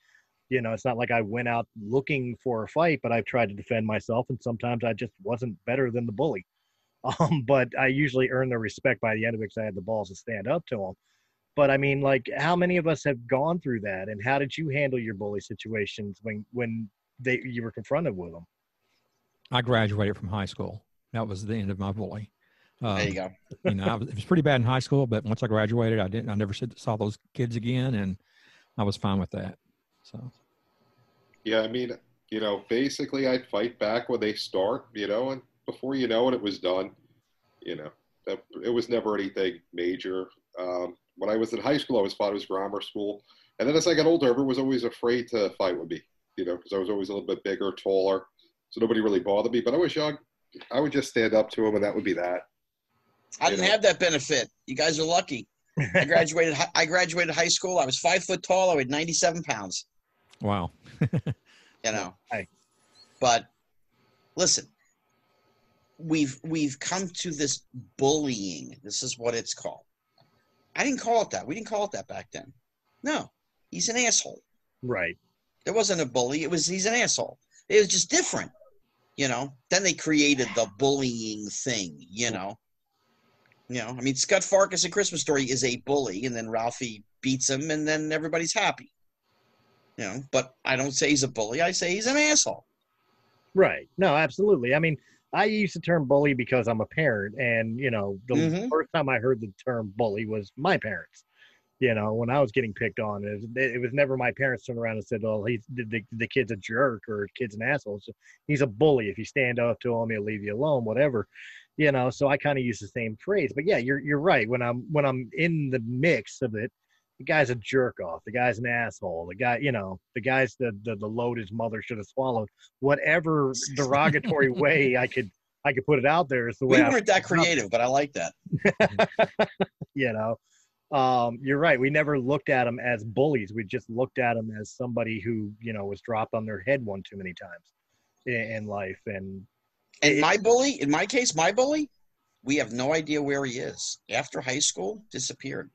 You know, it's not like I went out looking for a fight, but I've tried to defend myself, and sometimes I just wasn't better than the bully. Um, but I usually earn their respect by the end of it because I had the balls to stand up to them but I mean, like, how many of us have gone through that, and how did you handle your bully situations when when they you were confronted with them? I graduated from high school. That was the end of my bully. Um, there you go. you know, I was, it was pretty bad in high school, but once I graduated, I didn't. I never saw those kids again, and I was fine with that. So Yeah, I mean, you know, basically I'd fight back when they start, you know, and before you know it, it was done. You know, that, it was never anything major. Um, when I was in high school, I was thought it was grammar school, and then as I got older, everyone was always afraid to fight with me, you know, because I was always a little bit bigger, taller, so nobody really bothered me. But I was young, I would just stand up to them, and that would be that. I didn't know. have that benefit. You guys are lucky. I graduated. hi- I graduated high school. I was five foot tall. I weighed ninety seven pounds. wow. You know. Hey. But listen, we've we've come to this bullying. This is what it's called. I didn't call it that. We didn't call it that back then. No, he's an asshole. Right. There wasn't a bully. It was he's an asshole. It was just different. You know. Then they created the bullying thing. You know. You know. I mean, Scut Farkus in Christmas Story is a bully, and then Ralphie beats him, and then everybody's happy. You know. But I don't say he's a bully. I say he's an asshole. Right. No, absolutely. I mean, I use the term bully because I'm a parent, and you know, the Mhm. first time I heard the term bully was my parents. You know, when I was getting picked on, it was, it was never my parents turned around and said, "Oh, he's the, the, kid's a jerk or kid's an asshole." Just, he's a bully. If you stand up to him, he'll leave you alone. Whatever. You know, so I kind of use the same phrase. But yeah, you're you're right. When I'm when I'm in the mix of it, the guy's a jerk off. The guy's an asshole. The guy, you know, the guy's the the, the load his mother should have swallowed. Whatever derogatory way I could I could put it out there is the way We weren't that creative, but I like that. you know. Um, you're right. We never looked at them as bullies. We just looked at them as somebody who, you know, was dropped on their head one too many times in, in life. And And It- my bully, in my case, my bully, we have no idea where he is. After high school, disappeared.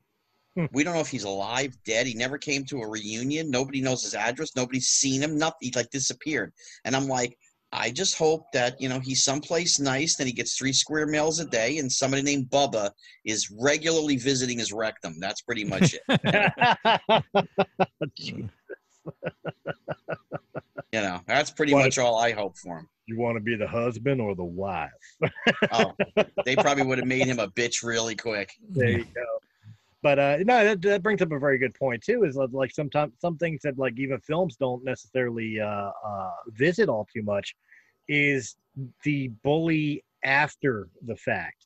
Hmm. We don't know if he's alive, dead. He never came to a reunion. Nobody knows his address. Nobody's seen him. Nothing. He like disappeared. And I'm like, I just hope that you know he's someplace nice and he gets three square meals a day, and somebody named Bubba is regularly visiting his rectum. That's pretty much it. You know, that's pretty What? much all I hope for him. you want to be the husband or the wife? Oh, they probably would have made him a bitch really quick. There you go. But uh, no, that, that brings up a very good point too. Is like sometimes some things that like even films don't necessarily uh, uh, visit all too much is the bully after the fact.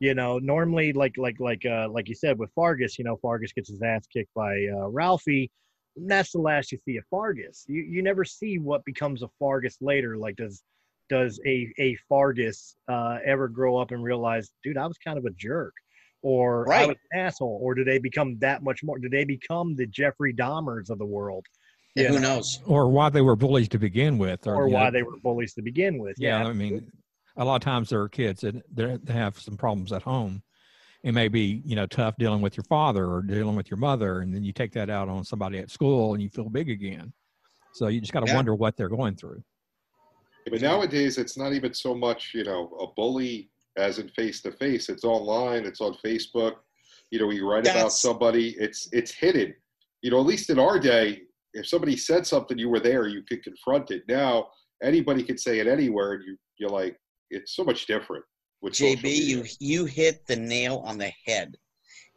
You know, normally like like like uh, like you said with Farkus, you know, Farkus gets his ass kicked by uh, Ralphie. That's the last you see of Farkus. You you never see what becomes of Farkus later. Like does does a a Farkus uh, ever grow up and realize, dude, I was kind of a jerk, or I was an asshole, or do they become that much more? Do they become the Jeffrey Dahmers of the world, And You who knows? or why they were bullies to begin with, or you why know, they were bullies to begin with? yeah, I mean, a lot of times there are kids that they're- have some problems at home. It may be, you know, tough dealing with your father or dealing with your mother, and then you take that out on somebody at school, and you feel big again. So you just got to Yeah. wonder what they're going through. But nowadays, it's not even so much, you know, a bully as in face to face. It's online. It's on Facebook. You know, you write about somebody. It's it's hidden. You know, at least in our day, if somebody said something, you were there. You could confront it. Now anybody could say it anywhere, and you you're like, it's so much different. With JB, you you hit the nail on the head.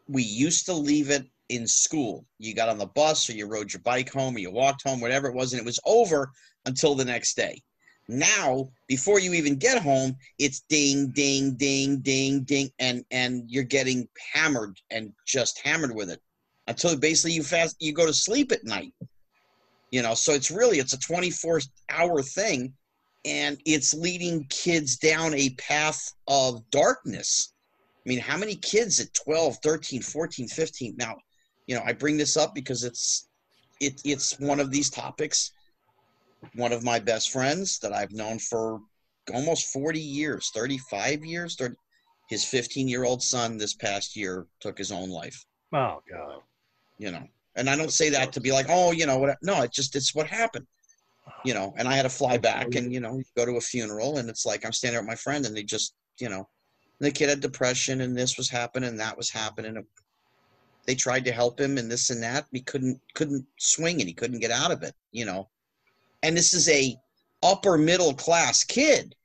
We used to leave it in school. You got on the bus or you rode your bike home or you walked home, whatever it was, and it was over until the next day. Now, before you even get home, it's ding, ding, ding, ding, ding, and and you're getting hammered and just hammered with it until basically you fast you go to sleep at night. You know, so it's really it's a 24 hour thing and it's leading kids down a path of darkness. I mean, how many kids at 12, 13, 14, 15 now, you know, I bring this up because it's it it's one of these topics. One of my best friends that I've known for almost 40 years, 35 years, 30, his 15-year-old son this past year took his own life, Oh God. you know. And I don't say that to be like, "Oh, you know what?" No, it just it's what happened you know, and I had to fly back and, you know, go to a funeral and it's like I'm standing there with my friend and they just, you know, the kid had depression and this was happening and that was happening. And they tried to help him and this and that. He couldn't couldn't swing and he couldn't get out of it, you know. And this is a upper middle class kid.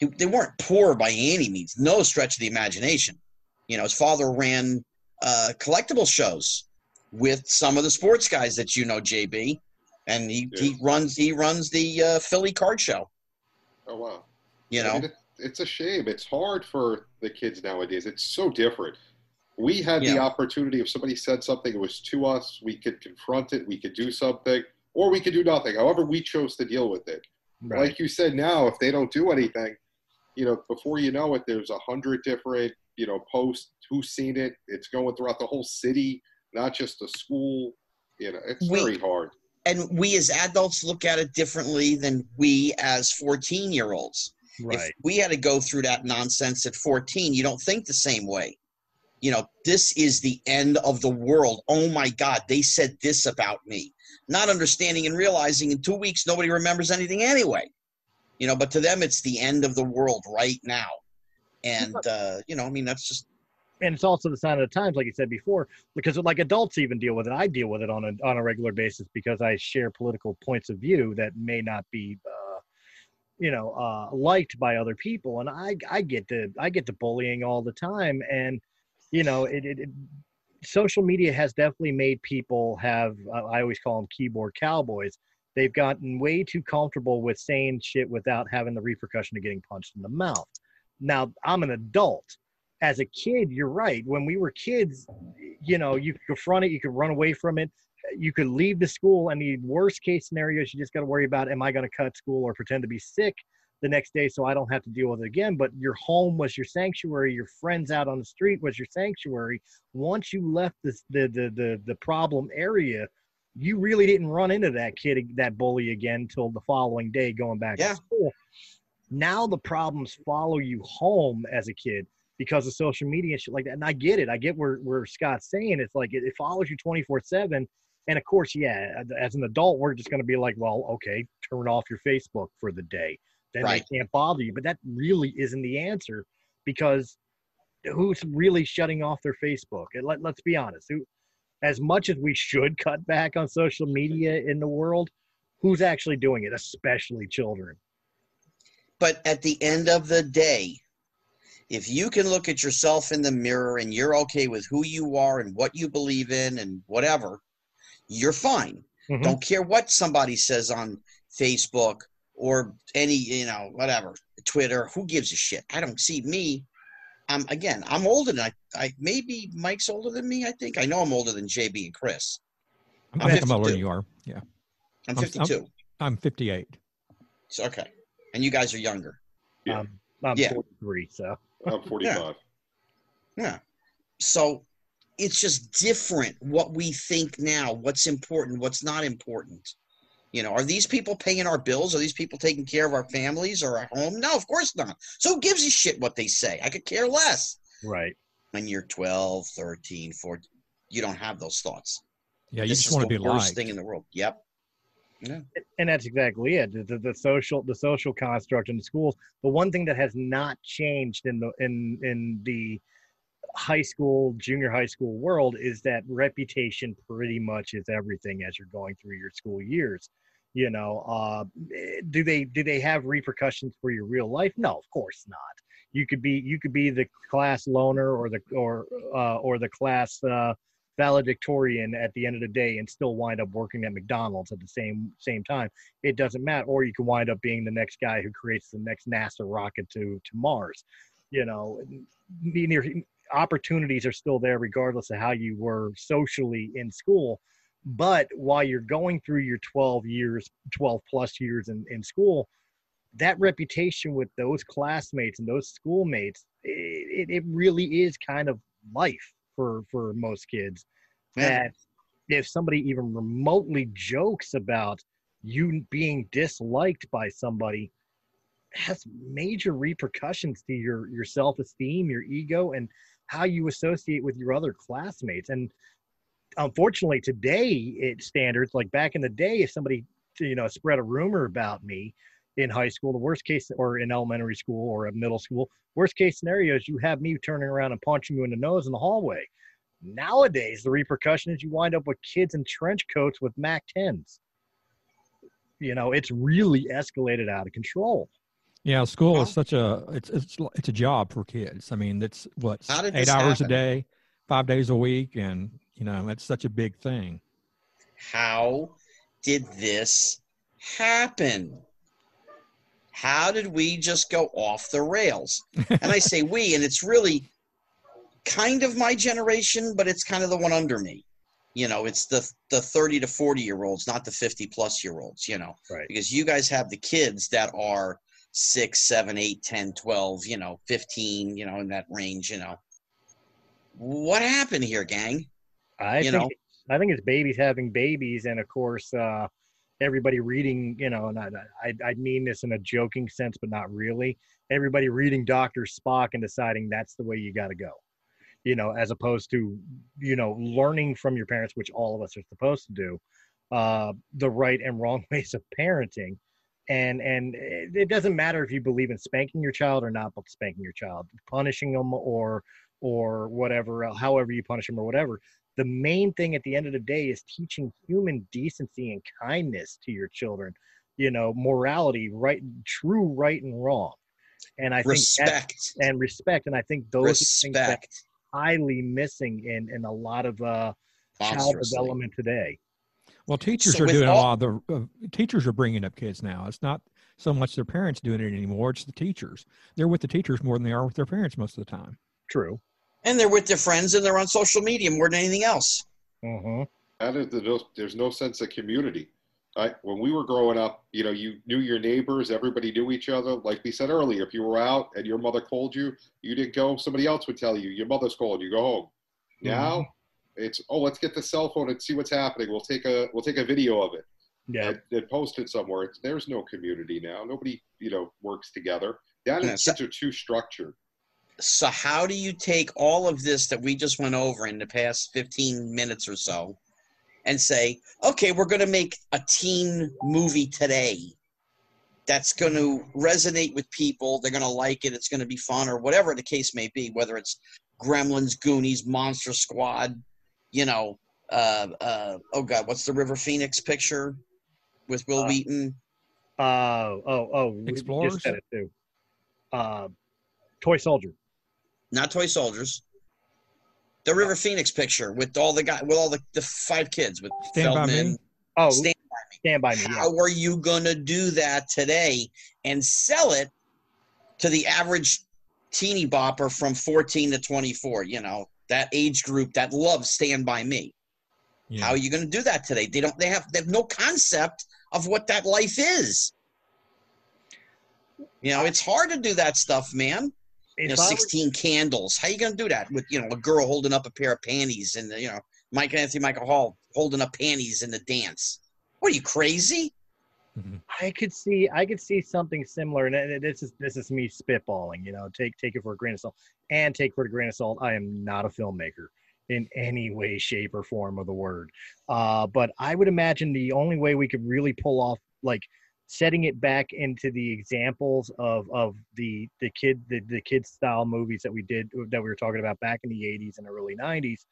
They weren't poor by any means, no stretch of the imagination. You know, his father ran uh, collectible shows with some of the sports guys that you know, JB and he, he runs he runs the uh, Philly card show. Oh wow. You I know, mean, it's a shame. It's hard for the kids nowadays. It's so different. We had the opportunity if somebody said something, it was to us. We could confront it. We could do something, or we could do nothing. However, we chose to deal with it. Right. Like you said, now if they don't do anything, you know, before you know it, there's a hundred different, you know, posts. Who's seen it? It's going throughout the whole city, not just the school. You know, it's We- very hard. and we as adults look at it differently than we as 14 year olds. right. If we had to go through that nonsense at 14, you don't think the same way. You know, this is the end of the world. Oh my God, they said this about me. Not understanding and realizing in two weeks nobody remembers anything anyway. You know, but to them it's the end of the world right now. And uh, you know, I mean that's just and it's also the sign of the times, like you said before, because like adults even deal with it. I deal with it on a on a regular basis because I share political points of view that may not be, uh, you know, uh, liked by other people, and I I get the I get the bullying all the time, and you know, it, it, it social media has definitely made people have I always call them keyboard cowboys. They've gotten way too comfortable with saying shit without having the repercussion of getting punched in the mouth. Now I'm an adult as a kid, you're right. When we were kids, you know, you could confront it, you could run away from it, you could leave the school, and the worst case scenario is you just got to worry about am I going to cut school or pretend to be sick the next day so I don't have to deal with it again. But your home was your sanctuary. Your friends out on the street was your sanctuary. Once you left this, the the the the problem area, you really didn't run into that kid, that bully again till the following day going back Yeah. to school. Now the problems follow you home as a kid because of social media and shit like that. And I get it. I get where, where Scott's saying it's like it, it follows you 24 7. And of course, yeah, as an adult, we're just going to be like, well, okay, turn off your Facebook for the day. Then Right. they can't bother you. But that really isn't the answer because who's really shutting off their Facebook? And let, let's be honest, who, as much as we should cut back on social media in the world, who's actually doing it, especially children? But at the end of the day, if you can look at yourself in the mirror and you're okay with who you are and what you believe in and whatever, you're fine. Mhm. Don't care what somebody says on Facebook or any, you know, whatever, Twitter. Who gives a shit? I don't see me. I'm again. I'm older than I. I maybe Mike's older than me. I think I know I'm older than JB and Chris. I'm, I'm I think I'm older 52. than you are. Yeah. I'm I'm- 52. I'm 58. So okay, and you guys are younger. Yeah. Um, I'm Yeah. 43, so I'm 45. Yeah. So it's just different what we think now, what's important, what's not important. You know, are these people paying our bills? Are these people taking care of our families or our home? No, of course not. So who gives a shit what they say? I could care less. right. When you're 12, 13, 14, you don't have those thoughts. Yeah, you this just want to be worst liked. thing in the world. Yep. Yeah. and that's exactly it the, the, the social the social construct in the schools the one thing that has not changed in the in in the high school junior high school world is that reputation pretty much is everything as you're going through your school years you know uh eh, do they do they have repercussions for your real life no of course not you could be you could be the class loner or the or uh or the class uh valedictorian at the end of the day and still wind up working at McDonald's at the same same time. It doesn't matter. Or you can wind up being the next guy who creates the next NASA rocket to to Mars. You know, opportunities are still there regardless of how you were socially in school. But while you're going through your 12 years, 12 plus years in, in school, that reputation with those classmates and those schoolmates, it, it really is kind of life for for most kids Yeah. that if somebody even remotely jokes about you being disliked by somebody has major repercussions to your your self-esteem your ego and how you associate with your other classmates and unfortunately today it standards like back in the day if somebody you know spread a rumor about me in high school the worst case or in elementary school or at middle school worst case scenario is you have me turning around and punching you in the nose in the hallway nowadays the repercussion is you wind up with kids in trench coats with mac 10s you know it's really escalated out of control Yeah, school Huh? is such a it's it's it's a job for kids. I mean, it's what eight hours happen? a day, five days a week, and you know that's such a big thing. How did this happen? How did we just go off the rails? And I say we, and it's really kind of my generation, but it's kind of the one under me. You know, it's the the 30 to 40 year olds, not the 50 plus year olds, you know, right because you guys have the kids that are six, seven, eight, 10, 12, you know, 15, you know, in that range, you know. What happened here, gang? I you think know. I think it's babies having babies, and of course, uh, everybody reading. You know, and I, I I mean this in a joking sense, but not really. Everybody reading Doctor Spock and deciding that's the way you got to go. You know, as opposed to you know learning from your parents, which all of us are supposed to do, uh, the right and wrong ways of parenting. And and it it doesn't matter if you believe in spanking your child or not, but spanking your child, punishing them or or whatever, however you punish them or whatever the main thing at the end of the day is teaching human decency and kindness to your children you know morality right true right and wrong and i think that, Respect. and respect and i think those are things that highly missing in in a lot of uh child Monstrously. development today Well, teachers So are with doing a lot of the uh, teachers are bringing up kids now. It's not so much their parents doing it anymore; it's the teachers. They're with the teachers more than they are with their parents most of the time. true And they're with their friends and they're on social media more than anything else. hmm That is, there's no, there's no sense of community. I, when we were growing up, you know, you knew your neighbors, everybody knew each other. Like we said earlier, if you were out and your mother called you, you didn't go. Somebody else would tell you, your mother's called you, go home. Now it's, oh, let's get the cell phone and see what's happening. We'll take a, we'll take a video of it yeah and, and post it somewhere. It's, there's no community now. Nobody, you know, works together. Now Yeah, the so- kids are too structured. So, how do you take all of this that we just went over in the past 15 minutes or so and say, okay, we're going to make a teen movie today? that's going to resonate with people. They're going to like it. It's going to be fun, or whatever the case may be. Whether it's Gremlins, Goonies, Monster Squad, you know, uh, uh, oh God, what's the River Phoenix picture with Will Uh, Wheaton? Uh, oh, oh, we Explorers? just said it too. Uh, Toy Soldier. Not Toy Soldiers. The River Phoenix picture with all the guy with all the, the five kids with Stand by Me? Oh, Stand Stand by Me. Yeah. How are you going to do that today and sell it to the average teeny bopper from 14 to 24? You know, that age group that loves Stand By Me. Yeah. How are you going to do that today? They don't. They have. They have no concept of what that life is. You know, it's hard to do that stuff, man. You know, If I were- 16 candles. How you going to do that with you know a girl holding up a pair of panties and you know Mike Anthony Michael Hall holding up panties in the dance? What are you crazy? I could see I could see something similar, and this is this is me spitballing. You know, take take it for a grain of salt, and take for a grain of salt. I am not a filmmaker in any way, shape, or form of the word. Uh, but I would imagine the only way we could really pull off like setting it back into the examples of of the the kid the, the kid style movies that we did that we were talking about back in the 80s and early 90s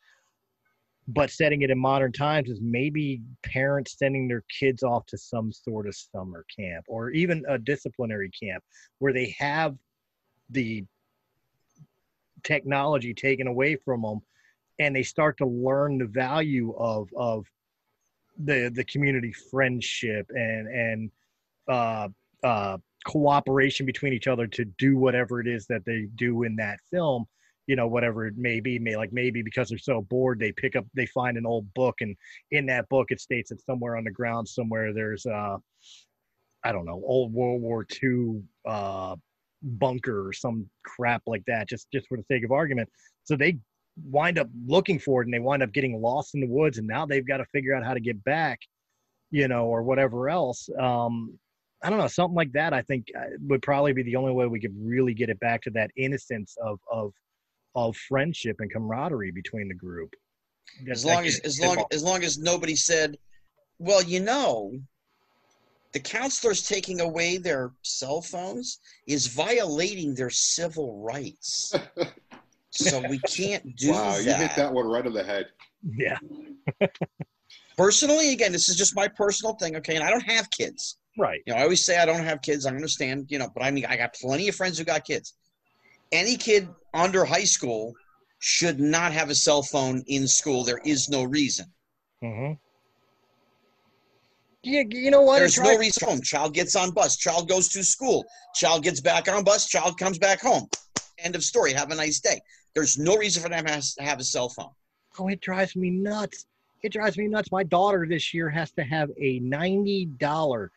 but setting it in modern times is maybe parents sending their kids off to some sort of summer camp or even a disciplinary camp where they have the technology taken away from them and they start to learn the value of of the the community friendship and and uh uh cooperation between each other to do whatever it is that they do in that film you know whatever it may be may like maybe because they're so bored they pick up they find an old book and in that book it states that somewhere on the ground somewhere there's uh i don't know old world war ii uh bunker or some crap like that just just for the sake of argument. So they wind up looking for it and they wind up getting lost in the woods and now they've got to figure out how to get back you know or whatever else. Um i don't know something like that i think uh, would probably be the only way we could really get it back to that innocence of of of friendship and camaraderie between the group As long as as long as long as nobody said, "Well, you know, the counselors taking away their cell phones is violating their civil rights." so we can't do wow, that. you hit that one right on the head. yeah Personally, again, this is just my personal thing, okay? And I don't have kids. Right You know, I always say I don't have kids. I understand, you know, but I mean, I got plenty of friends who got kids. Any kid under high school should not have a cell phone in school. There is no reason. mm-hmm. yeah you know what There's It's no right. reason. Home. Child gets on bus. Child goes to school. Child gets back on bus. Child comes back home. End of story. Have a nice day. There's no reason for them has- to have a cell phone. Oh, it drives me nuts. It drives me nuts. My daughter this year has to have a ninety dollar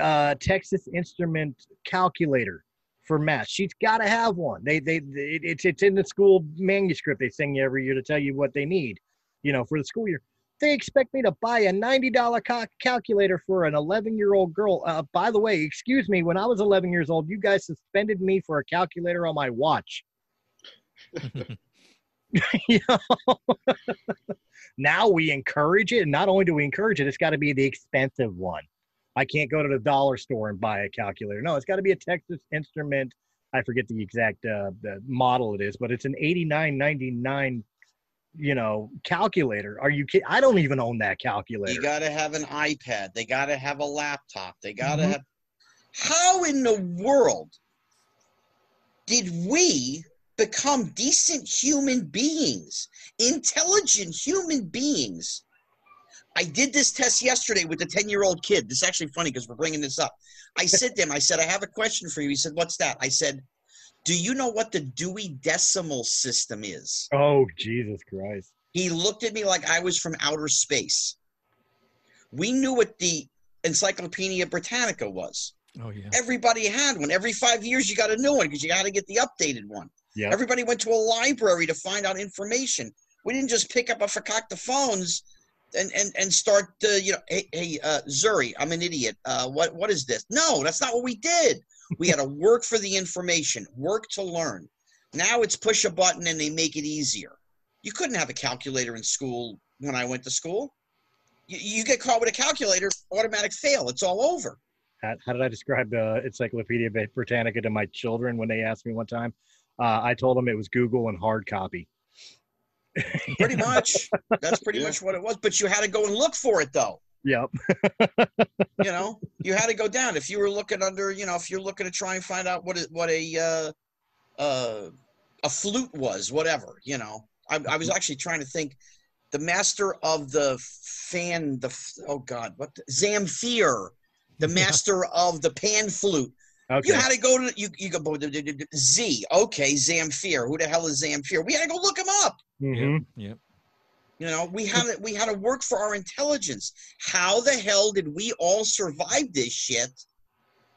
uh, Texas Instrument calculator for math. She's got to have one. They they it, it's it's in the school manuscript. They sing you every year to tell you what they need, you know, for the school year. They expect me to buy a ninety dollar cal- calculator for an eleven year old girl. Uh, by the way, excuse me, when I was eleven years old, you guys suspended me for a calculator on my watch. you now we encourage it and not only do we encourage it it's got to be the expensive one i can't go to the dollar store and buy a calculator no it's got to be a texas instrument i forget the exact uh, the model it is but it's an 89.99 you know calculator are you kidding i don't even own that calculator You got to have an iPad. They got to have a laptop. They got to Mhm. have. How in the world did we become decent human beings, intelligent human beings? I did this test yesterday with the 10 year old kid. This is actually funny because we're bringing this up. I said to him, I said, I have a question for you. He said, What's that? I said, Do you know what the Dewey Decimal System is? oh jesus christ He looked at me like I was from outer space. We knew what the Encyclopedia Britannica was. Oh yeah. Everybody had one. Every five years, you got a new one because you got to get the updated one. yeah Everybody went to a library to find out information. We didn't just pick up a fakakta phones and and and start. Uh, you know, hey, hey uh, Siri, I'm an idiot. Uh, what what is this? No, that's not what we did. We had to work for the information, work to learn. Now it's push a button and they make it easier. You couldn't have a calculator in school when I went to school. You, you get caught with a calculator, automatic fail. It's all over. how, how did I describe the Encyclopedia Britannica to my children when they asked me one time? Uh, I told them it was Google and hard copy. Pretty much. That's pretty Yeah. much what it was. But you had to go and look for it, though. Yep. You know, you had to go down if you were looking under. You know, if you're looking to try and find out what it, what a uh, uh, a flute was, whatever. You know, I, I was actually trying to think. The master of the fan, the oh god, what the, Zamfir, the master of the pan flute. Okay. You had to go to you. You go Z. Okay, Zamfir. Who the hell is Zamfir? We had to go look him up. Mhm. Yep. You know, we had to, we had to work for our intelligence. How the hell did we all survive this shit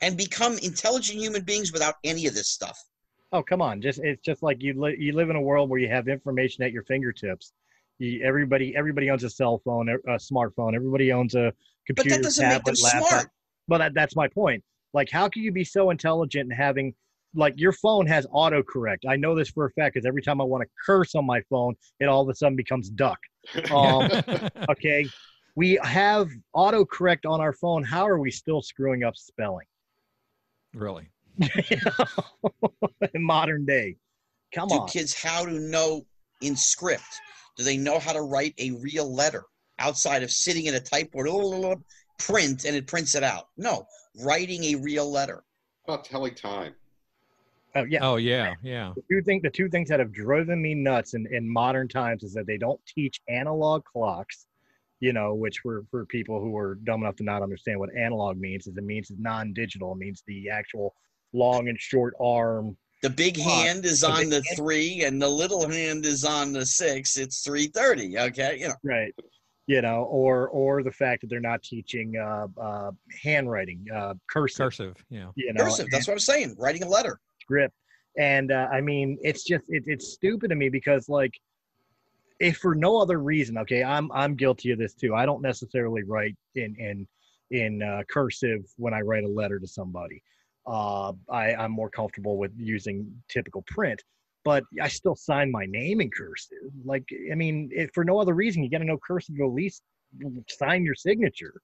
and become intelligent human beings without any of this stuff? Oh come on! Just it's just like you li- you live in a world where you have information at your fingertips. You, everybody everybody owns a cell phone, a a smartphone. Everybody owns a But computer, that doesn't make them tablet, laptop. smart. But that, that's my point. Like, how can you be so intelligent and having like your phone has autocorrect? I know this for a fact because every time I want to curse on my phone, it all of a sudden becomes duck. Um, okay, we have autocorrect on our phone. How are we still screwing up spelling really. in modern day? Come Do on. kids how to know in script? Do they know how to write a real letter outside of sitting at a typeboard, print, and it prints it out? No, writing a real letter. About telling time. Oh yeah. Oh yeah, yeah. The two things the two things that have driven me nuts in, in modern times is that they don't teach analog clocks, you know, which were for people who are dumb enough to not understand what analog means is it means it's non-digital. It means the actual long and short arm. The big Clock. hand is The on the hand- three, and the little hand is on the six. It's three thirty. Okay, you know. Right. You know, or or the fact that they're not teaching uh, uh, handwriting, uh, cursive, Cursive. Yeah. you know, Cursive. That's what I'm saying. Writing a letter. script. And uh, I mean, it's just it, it's stupid to me because like, if for no other reason, okay, I'm I'm guilty of this too. I don't necessarily write in in in uh, cursive when I write a letter to somebody. Uh, I I'm more comfortable with using typical print, but I still sign my name in cursive. Like, I mean, if for no other reason, you got to know cursive to at least sign your signature.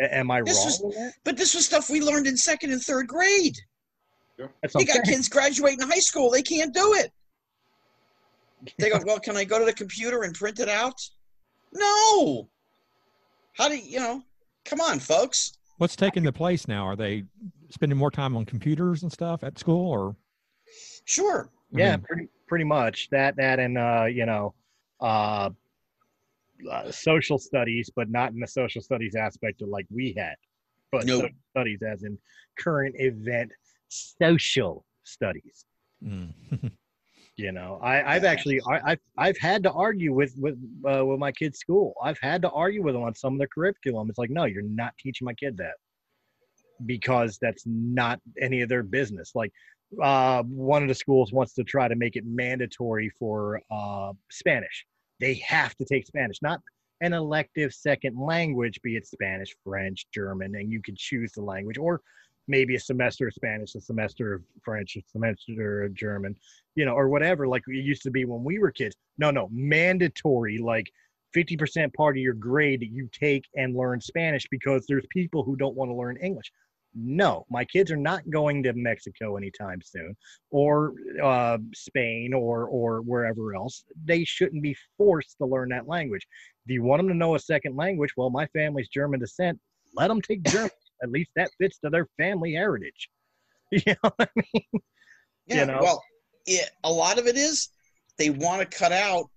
A- am I This wrong? was- But this was stuff we learned in second and third grade. That's what You got kids graduating high school, they can't do it. They go, well, can I go to the computer and print it out? No. How do you, you know? Come on, folks. What's taking the place now? Are they spending more time on computers and stuff at school, or Sure. I yeah mean, pretty pretty much. That that and uh you know uh, uh social studies but not in the social studies aspect of like we had but No. social studies as in current event social studies. Mm. you know i i've actually I, i've i've had to argue with with uh, with my kids school. I've had to argue with them on some of the curriculum. It's like no you're not teaching my kid that because that's not any of their business. Like uh one of the schools wants to try to make it mandatory for uh spanish they have to take spanish not an elective second language be it spanish french german and you can choose the language or maybe a semester of spanish a semester of french a semester of german you know, or whatever, like it used to be when we were kids. No, no, mandatory, like 50% part of your grade that you take and learn Spanish because there's people who don't want to learn English. No, my kids are not going to Mexico anytime soon or uh, Spain or, or wherever else. They shouldn't be forced to learn that language. Do you want them to know a second language? Well, my family's German descent. Let them take German. At least that fits to their family heritage. You know what I mean? Yeah. know? Well, it, a lot of it is they want to cut out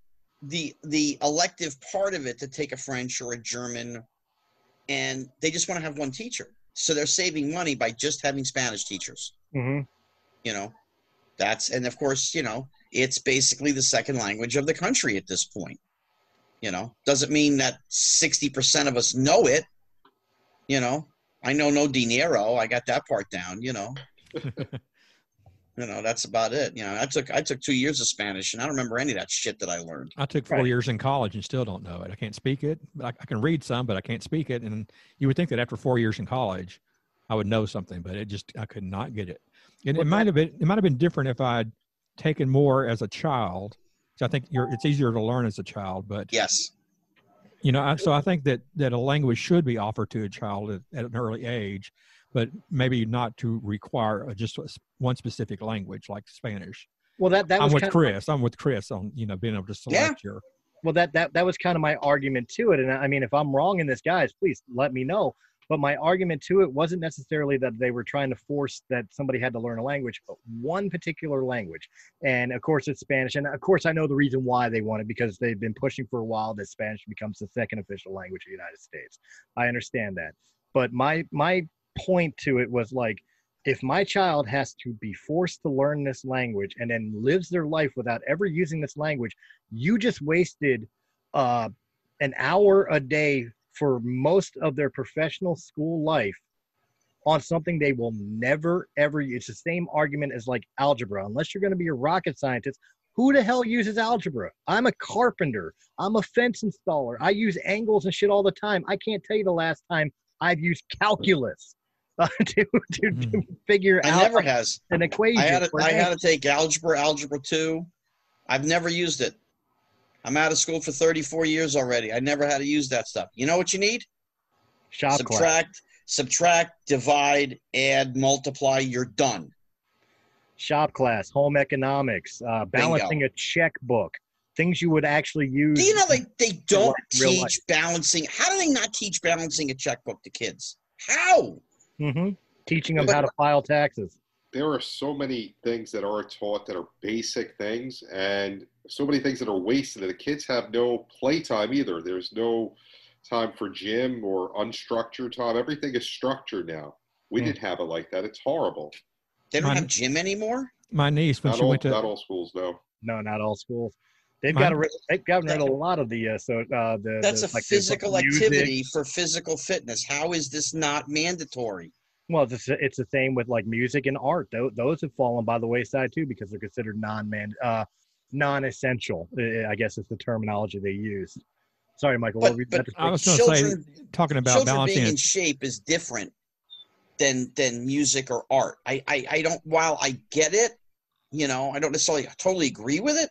the the elective part of it to take a French or a German, and they just want to have one teacher. So they're saving money by just having Spanish teachers. hmm You know, that's and of course you know it's basically the second language of the country at this point. You know, doesn't mean that sixty percent of us know it. You know, I know no dinero. I got that part down. You know. you know that's about it you know i took i took two years of spanish and i don't remember any of that shit that i learned I took four Right. years in college and still don't know it. I can't speak it, but I, I can read some, but I can't speak it. And you would think that after four years in college, I would know something, but it just I could not get it. And it might have been it might have been different if I'd taken more as a child. So I think you're it's easier to learn as a child, but yes you know, I, so I think that that a language should be offered to a child at, at an early age. But maybe not to require uh, just one specific language like Spanish. Well, that that I'm with of, Chris. I'm with Chris on you know being able to select your. well that that that was kind of my argument to it. And I mean, if I'm wrong in this, guys, please let me know. But my argument to it wasn't necessarily that they were trying to force that somebody had to learn a language, but one particular language. And of course, it's Spanish. And of course, I know the reason why they want it because they've been pushing for a while that Spanish becomes the second official language of the United States. I understand that. But my my point to it was like, if my child has to be forced to learn this language and then lives their life without ever using this language, you just wasted uh, an hour a day for most of their professional school life on something they will never ever use. It's the same argument as like algebra. Unless you're going to be a rocket scientist, who the hell uses algebra? I'm a carpenter. I'm a fence installer. I use angles and shit all the time. I can't tell you the last time I've used calculus uh, to, to, to figure I out never has. an equation. I had to, I had to take algebra, algebra two. I've never used it. I'm out of school for 34 years already. I never had to use that stuff. You know what you need? shop class. subtract, subtract, divide, add, multiply. You're done. shop class, home economics, uh, balancing a checkbook, things you would actually use. Do you know they, they don't life- teach balancing? How do they not teach balancing a checkbook to kids? How? Mhm. teaching them how to file taxes. there are so many things that are taught that are basic things and so many things that are wasted the kids have no playtime either there's no time for gym or unstructured time everything is structured now we Hmm. didn't have it like that it's horrible They don't Mine- have gym anymore? My niece when not she all, went to not all schools though No, not all schools. They've got rid. They've gotten rid of a lot of the uh, so uh, the. That's the, a like, physical activity for physical fitness. How is this not mandatory? Well, it's, the- it's the same with like music and art. Those, those have fallen by the wayside too because they're considered non-man, uh, non-essential. I guess is the terminology they use. Sorry, Michael. But- what were you but- about to say? I was going to say talking about Children balancing being in shape is different than than music or art. I, I I don't. While I get it, you know, I don't necessarily totally agree with it.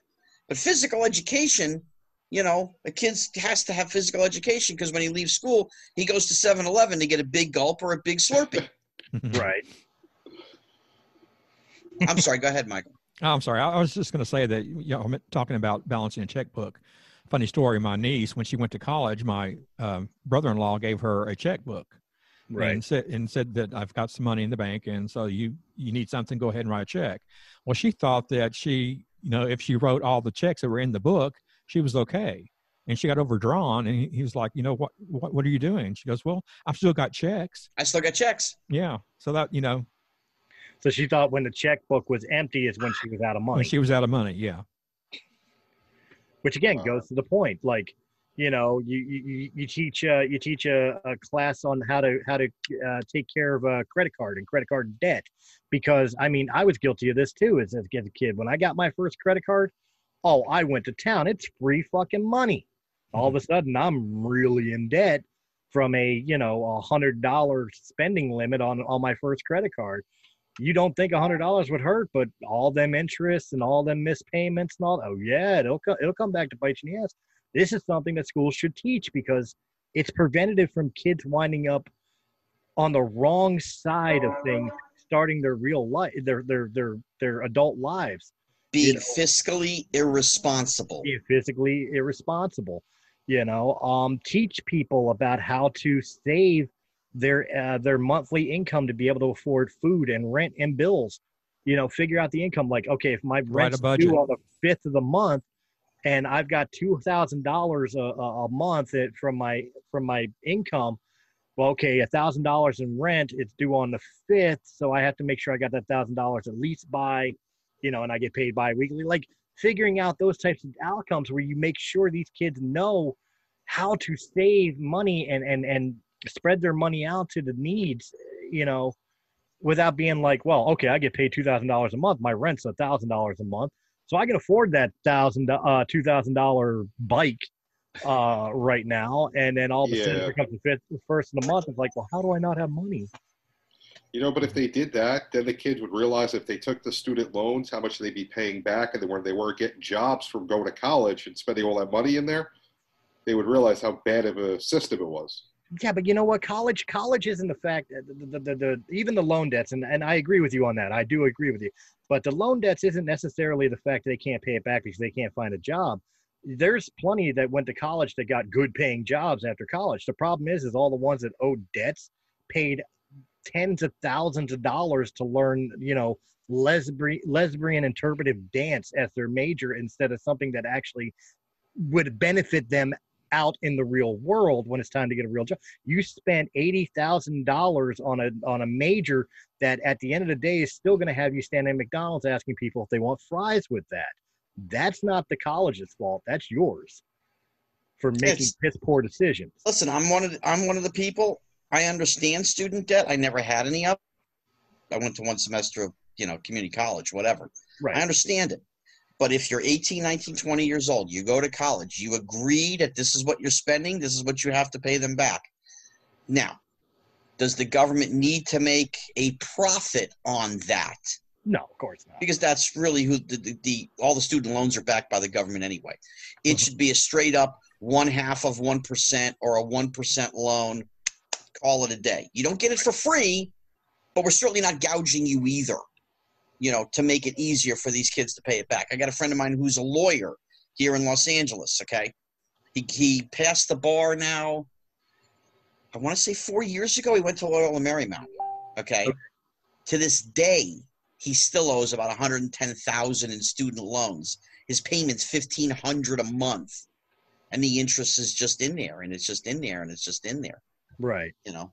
But physical education, you know, a kid has to have physical education because when he leaves school, he goes to 7-Eleven to get a big gulp or a big Slurpee. right. I'm sorry. Go ahead, Michael. Oh, I'm sorry. I I was just going to say that, you know, I'm talking about balancing a checkbook. Funny story. My niece, when she went to college, my um, brother-in-law gave her a checkbook Right. and said and said that I've got some money in the bank, and so you you need something, go ahead and write a check. Well, she thought that she, you know, if she wrote all the checks that were in the book, she was okay. And she got overdrawn, and he, he was like, you know, what, what what are you doing? She goes, well, I've still got checks. I still got checks. Yeah. So that you know, So she thought when the checkbook was empty is when she was out of money. when she was out of money, yeah. which again Wow. goes to the point like you know you you, you- teach uh, you teach a, a class on how to how to uh, take care of a credit card and credit card debt because i mean i was guilty of this too as, as a kid when i got my first credit card oh i went to town it's free fucking money all of a sudden i'm really in debt from a you know a hundred dollar spending limit on on my first credit card you don't think a hundred dollars would hurt, but all them interests and all them missed payments and all. Oh yeah, it'll co- it'll come back to bite you in the ass. This is something that schools should teach because it's preventative from kids winding up on the wrong side of things, starting their real life, their their their their adult lives, Being know. fiscally irresponsible. being physically irresponsible. You know, um, teach people about how to save their uh, their monthly income to be able to afford food and rent and bills. You know, figure out the income. Like, okay, if my Write a rent's budget. due on the fifth of the month, and I've got two thousand dollars a month it, from my from my income. Well, okay, a thousand dollars in rent. It's due on the fifth, so I have to make sure I got that thousand dollars at least by, you know, and I get paid bi-weekly. Like figuring out those types of outcomes where you make sure these kids know how to save money and and and spread their money out to the needs, you know, without being like, well, okay, I get paid two thousand dollars a month. My rent's a thousand dollars a month, so I can afford that thousand uh two thousand dollar bike uh right now. And then all of a sudden, Yeah. here comes the fifth, first of the month. It's like, well, how do I not have money? You know, but if they did that, then the kids would realize if they took the student loans, how much they'd be paying back, and then when they weren't getting jobs from going to college and spending all that money in there, they would realize how bad of a system it was. Yeah, but you know what? College, college isn't the fact. The, the, the, the even the loan debts, and, and I agree with you on that. I do agree with you. But the loan debts isn't necessarily the fact they can't pay it back because they can't find a job. There's plenty that went to college that got good paying jobs after college. The problem is, is all the ones that owed debts paid tens of thousands of dollars to learn, you know, lesbian lesbian interpretive dance as their major instead of something that actually would benefit them out in the real world when it's time to get a real job. You spent eighty thousand dollars on a on a major that at the end of the day is still going to have you standing at McDonald's asking people if they want fries with that. That's not the college's fault. That's yours for making It's- piss poor decisions. Listen, I'm one of the, I'm one of the people. I understand student debt. I never had any of. it. I went to one semester of you know community college, whatever. I understand it. But if you're 18, 19, 20 years old, you go to college, you agree that this is what you're spending, this is what you have to pay them back. Now, does the government need to make a profit on that? No, of course not. Because that's really who the, the, the all the student loans are backed by the government anyway. It Mhm. should be a straight up one half of 1% or a 1% loan. Call it a day. You don't get it for free, but we're certainly not gouging you either you know, to make it easier for these kids to pay it back. I got a friend of mine who's a lawyer here in Los Angeles. Okay, he he passed the bar now. I want to say four years ago. He went to Loyola Marymount. Okay, Okay. to this day, he still owes about one hundred and ten thousand in student loans. His payment's fifteen hundred a month, and the interest is just in there, and it's just in there, and it's just in there. Right. You know,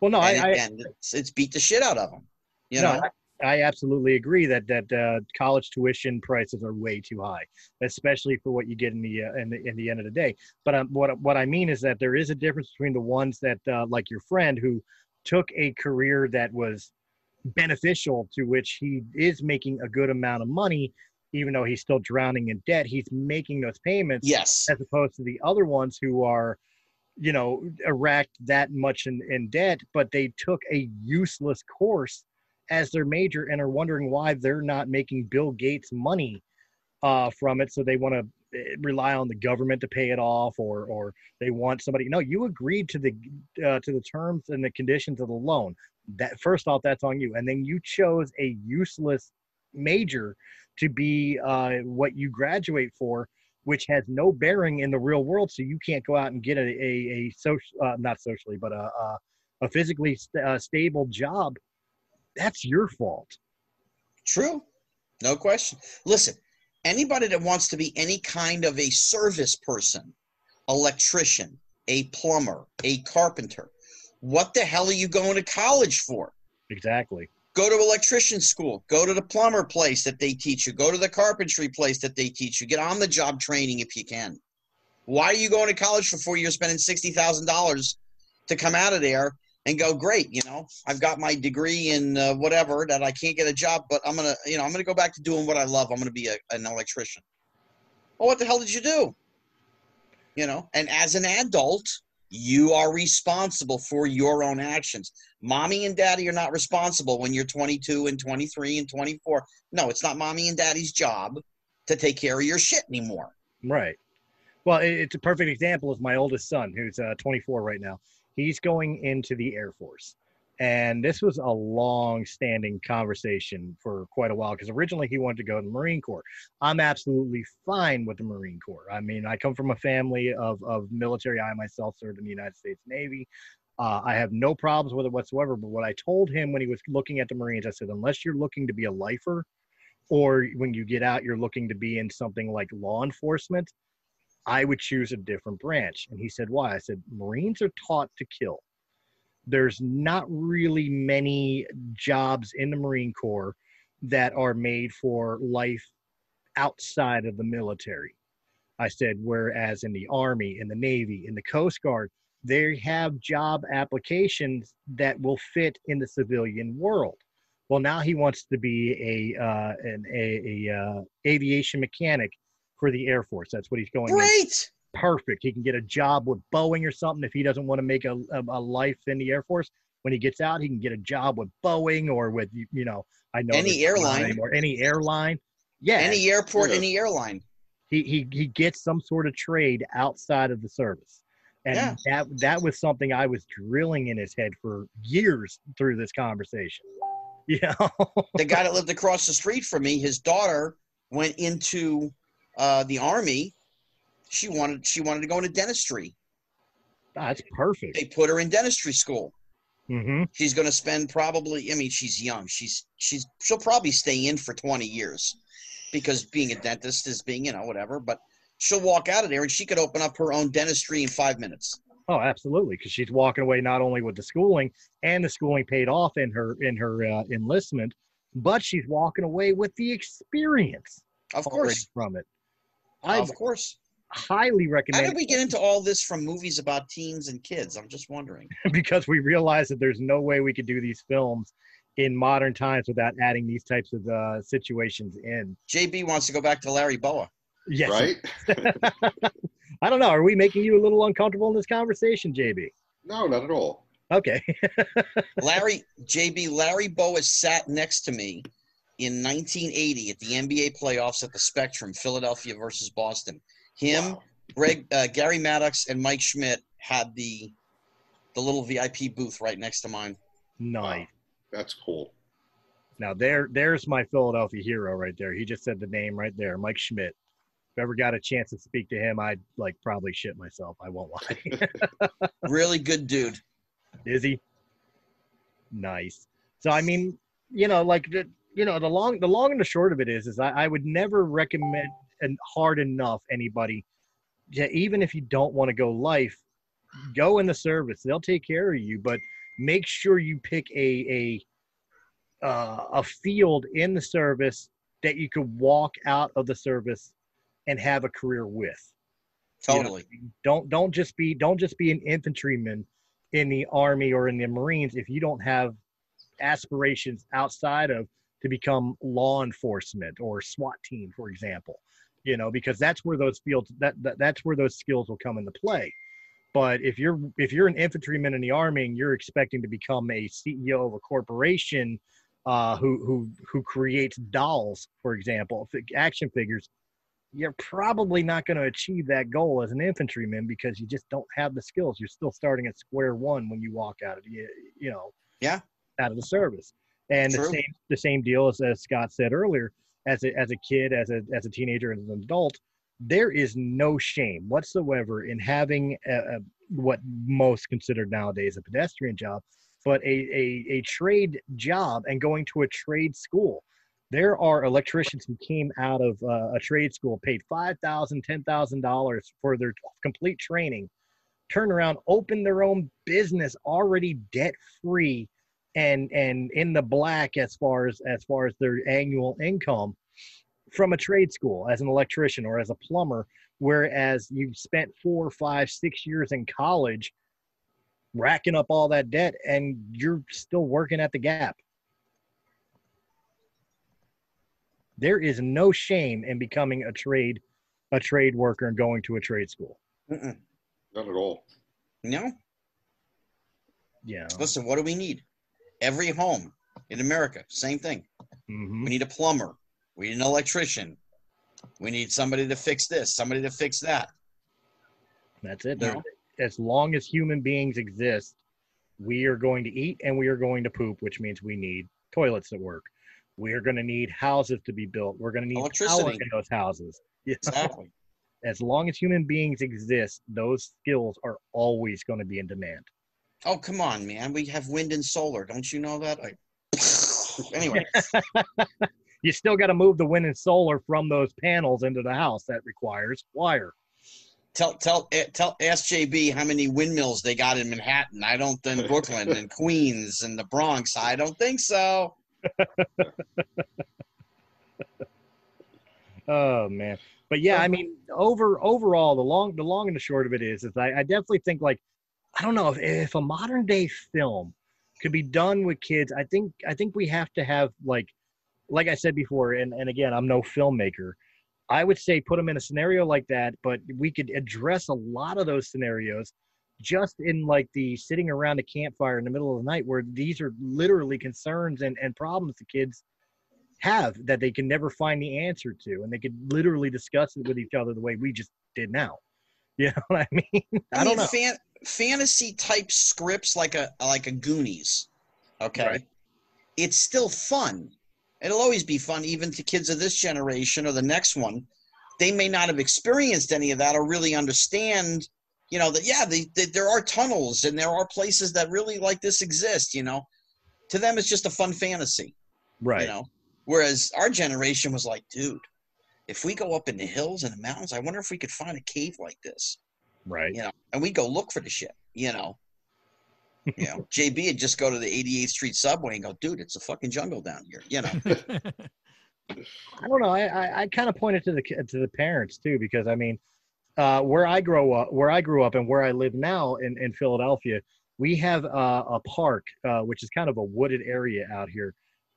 Well, no, I, and, I, and it's, it's beat the shit out of him. You no, know, I, I absolutely agree that that uh, college tuition prices are way too high, especially for what you get in the uh, in the in the end of the day. But um, what what I mean is that there is a difference between the ones that uh, like your friend who took a career that was beneficial to which he is making a good amount of money, even though he's still drowning in debt. He's making those payments yes, as opposed to the other ones who are you know erect that much in, in debt but they took a useless course as their major and are wondering why they're not making bill gates money uh, from it so they want to rely on the government to pay it off or or they want somebody no you agreed to the uh, to the terms and the conditions of the loan that first off that's on you and then you chose a useless major to be uh, what you graduate for which has no bearing in the real world. So you can't go out and get a a, a social, uh, not socially, but a a, a physically st- uh, stable job. That's your fault. True. No question. Listen, anybody that wants to be any kind of a service person, electrician, a plumber, a carpenter, what the hell are you going to college for? Exactly. Go to electrician school. Go to the plumber place that they teach you. Go to the carpentry place that they teach you. Get on the job training if you can. Why are you going to college for four years spending $60,000 to come out of there and go, great, you know, I've got my degree in uh, whatever that I can't get a job, but I'm to, you know, I'm to go back to doing what I love. I'm to be a, an electrician. Well, what the hell did you do? You know, and as an adult, you are responsible for your own actions. Mommy and daddy are not responsible when you're 22 and 23 and 24. No, it's not mommy and daddy's job to take care of your shit anymore. Right. Well, it's a perfect example of my oldest son, who's uh, 24 right now. He's going into the Air Force. And this was a long standing conversation for quite a while because originally he wanted to go to the Marine Corps. I'm absolutely fine with the Marine Corps. I mean, I come from a family of, of military. I myself served in the United States Navy. Uh, I have no problems with it whatsoever. But what I told him when he was looking at the Marines, I said, unless you're looking to be a lifer or when you get out, you're looking to be in something like law enforcement, I would choose a different branch. And he said, Why? I said, Marines are taught to kill. There's not really many jobs in the Marine Corps that are made for life outside of the military. I said, whereas in the Army, in the Navy, in the Coast Guard, they have job applications that will fit in the civilian world. Well, now he wants to be a uh, an a, a uh, aviation mechanic for the Air Force. That's what he's going. into Great. perfect. He can get a job with Boeing or something if he doesn't want to make a, a, a life in the Air Force. When he gets out, he can get a job with Boeing or with you know I know Any airline. or any airline. Yeah, Any airport, Yeah. any airline. he, he he gets some sort of trade outside of the service. And Yeah. that that was something I was drilling in his head for years through this conversation. You know? the guy that lived across the street from me, his daughter went into uh, the army. She wanted she wanted to go into dentistry. That's perfect. They put her in dentistry school. hmm She's going to spend probably. I mean, she's young. She's she's she'll probably stay in for twenty years because being a dentist is being you know whatever. But she'll walk out of there and she could open up her own dentistry in five minutes. Oh, absolutely, because she's walking away not only with the schooling and the schooling paid off in her in her uh, enlistment, but she's walking away with the experience Of course, from it. I of course. highly recommend. How did we get into all this from movies about teens and kids? I'm just wondering. because we realized that there's no way we could do these films in modern times without adding these types of uh, situations in. JB wants to go back to Larry Bowa. Yes. Right? I don't know. Are we making you a little uncomfortable in this conversation, JB? No, not at all. Okay. Larry JB Larry Bowa sat next to me in 1980 at the NBA playoffs at the Spectrum, Philadelphia versus Boston. Him, Wow. Greg, uh, Garry Maddox, and Mike Schmidt had the the little VIP booth right next to mine. nice. That's cool. Now there, there's my Philadelphia hero right there. He just said the name right there, Mike Schmidt. If ever got a chance to speak to him, I'd like probably shit myself. I won't lie. Really good dude. Is he? Nice. So I mean, you know, like the you know the long the long and the short of it is is I, I would never recommend and hard enough anybody, yeah, even if you don't want to go life, go in the service. They'll take care of you, but make sure you pick a a uh, a field in the service that you could walk out of the service and have a career with You know, Totally. don't don't just be don't just be an infantryman in the army or in the marines if you don't have aspirations outside of to become law enforcement or SWAT team for example you know because that's where those fields that, that that's where those skills will come into play but if you're if you're an infantryman in the army and you're expecting to become a CEO of a corporation uh, who who who creates dolls for example action figures you're probably not going to achieve that goal as an infantryman because you just don't have the skills. You're still starting at square one when you walk out of you, you know, Yeah. out of the service. And the same the same deal as, as Scott said earlier, as a as a kid, as a as a teenager, as an adult, there is no shame whatsoever in having a, a, what most considered nowadays a pedestrian job, but a, a a trade job and going to a trade school. There are electricians who came out of uh, a trade school, paid five thousand, ten thousand dollars for their complete training, turn around, open their own business, already debt free, and and in the black as far as as far as their annual income from a trade school as an electrician or as a plumber. Whereas you spent four, five, six years in college, racking up all that debt, and you're still working at the Gap. there is no shame in becoming a trade a trade worker and going to a trade school Mm-mm. Not at all. No. yeah Listen, what do we need? Every home in America, same thing. Mhm. We need a plumber. We need an electrician. We need somebody to fix this, somebody to fix that. that's it No. as long as human beings exist we are going to eat and we are going to poop which means we need toilets at work we are going to need houses to be built we're going to need power in those houses. Exactly. as long as human beings exist those skills are always going to be in demand oh, come on, man. We have wind and solar. Don't you know that? I... anyway, you still got to move the wind and solar from those panels into the house that requires wire tell tell eh, tell ask JB how many windmills they got in Manhattan. I don't in Brooklyn and Queens and the Bronx. I don't think so. Oh man, but yeah, I mean, over overall, the long the long and the short of it is, is I, I definitely think like, I don't know if if a modern day film could be done with kids, I think I think we have to have like, like I said before, and and again, I'm no filmmaker. I would say put them in a scenario like that, but we could address a lot of those scenarios just in like the sitting around a campfire in the middle of the night where these are literally concerns and, and problems the kids have that they can never find the answer to and they could literally discuss it with each other the way we just did now You know what I mean? I, don't mean, know. Fan, fantasy type scripts like a like a Goonies. Okay. Right. It's still fun. It'll always be fun, even to kids of this generation or the next one. They may not have experienced any of that or really understand, you know, that yeah, they, they, there are tunnels and there are places that really like this exist. You know, to them it's just a fun fantasy. right. You know, whereas our generation was like, dude, if we go up in the hills and the mountains, I wonder if we could find a cave like this right. you know, and we go look for the shit, you know. You know, JB would just go to the 88th Street subway and go, dude, it's a fucking jungle down here, you know. I don't know. I I, I kind of pointed to the to the parents too because I mean, uh, where I grow up, where I grew up, and where I live now in in Philadelphia, we have uh, a park uh, which is kind of a wooded area out here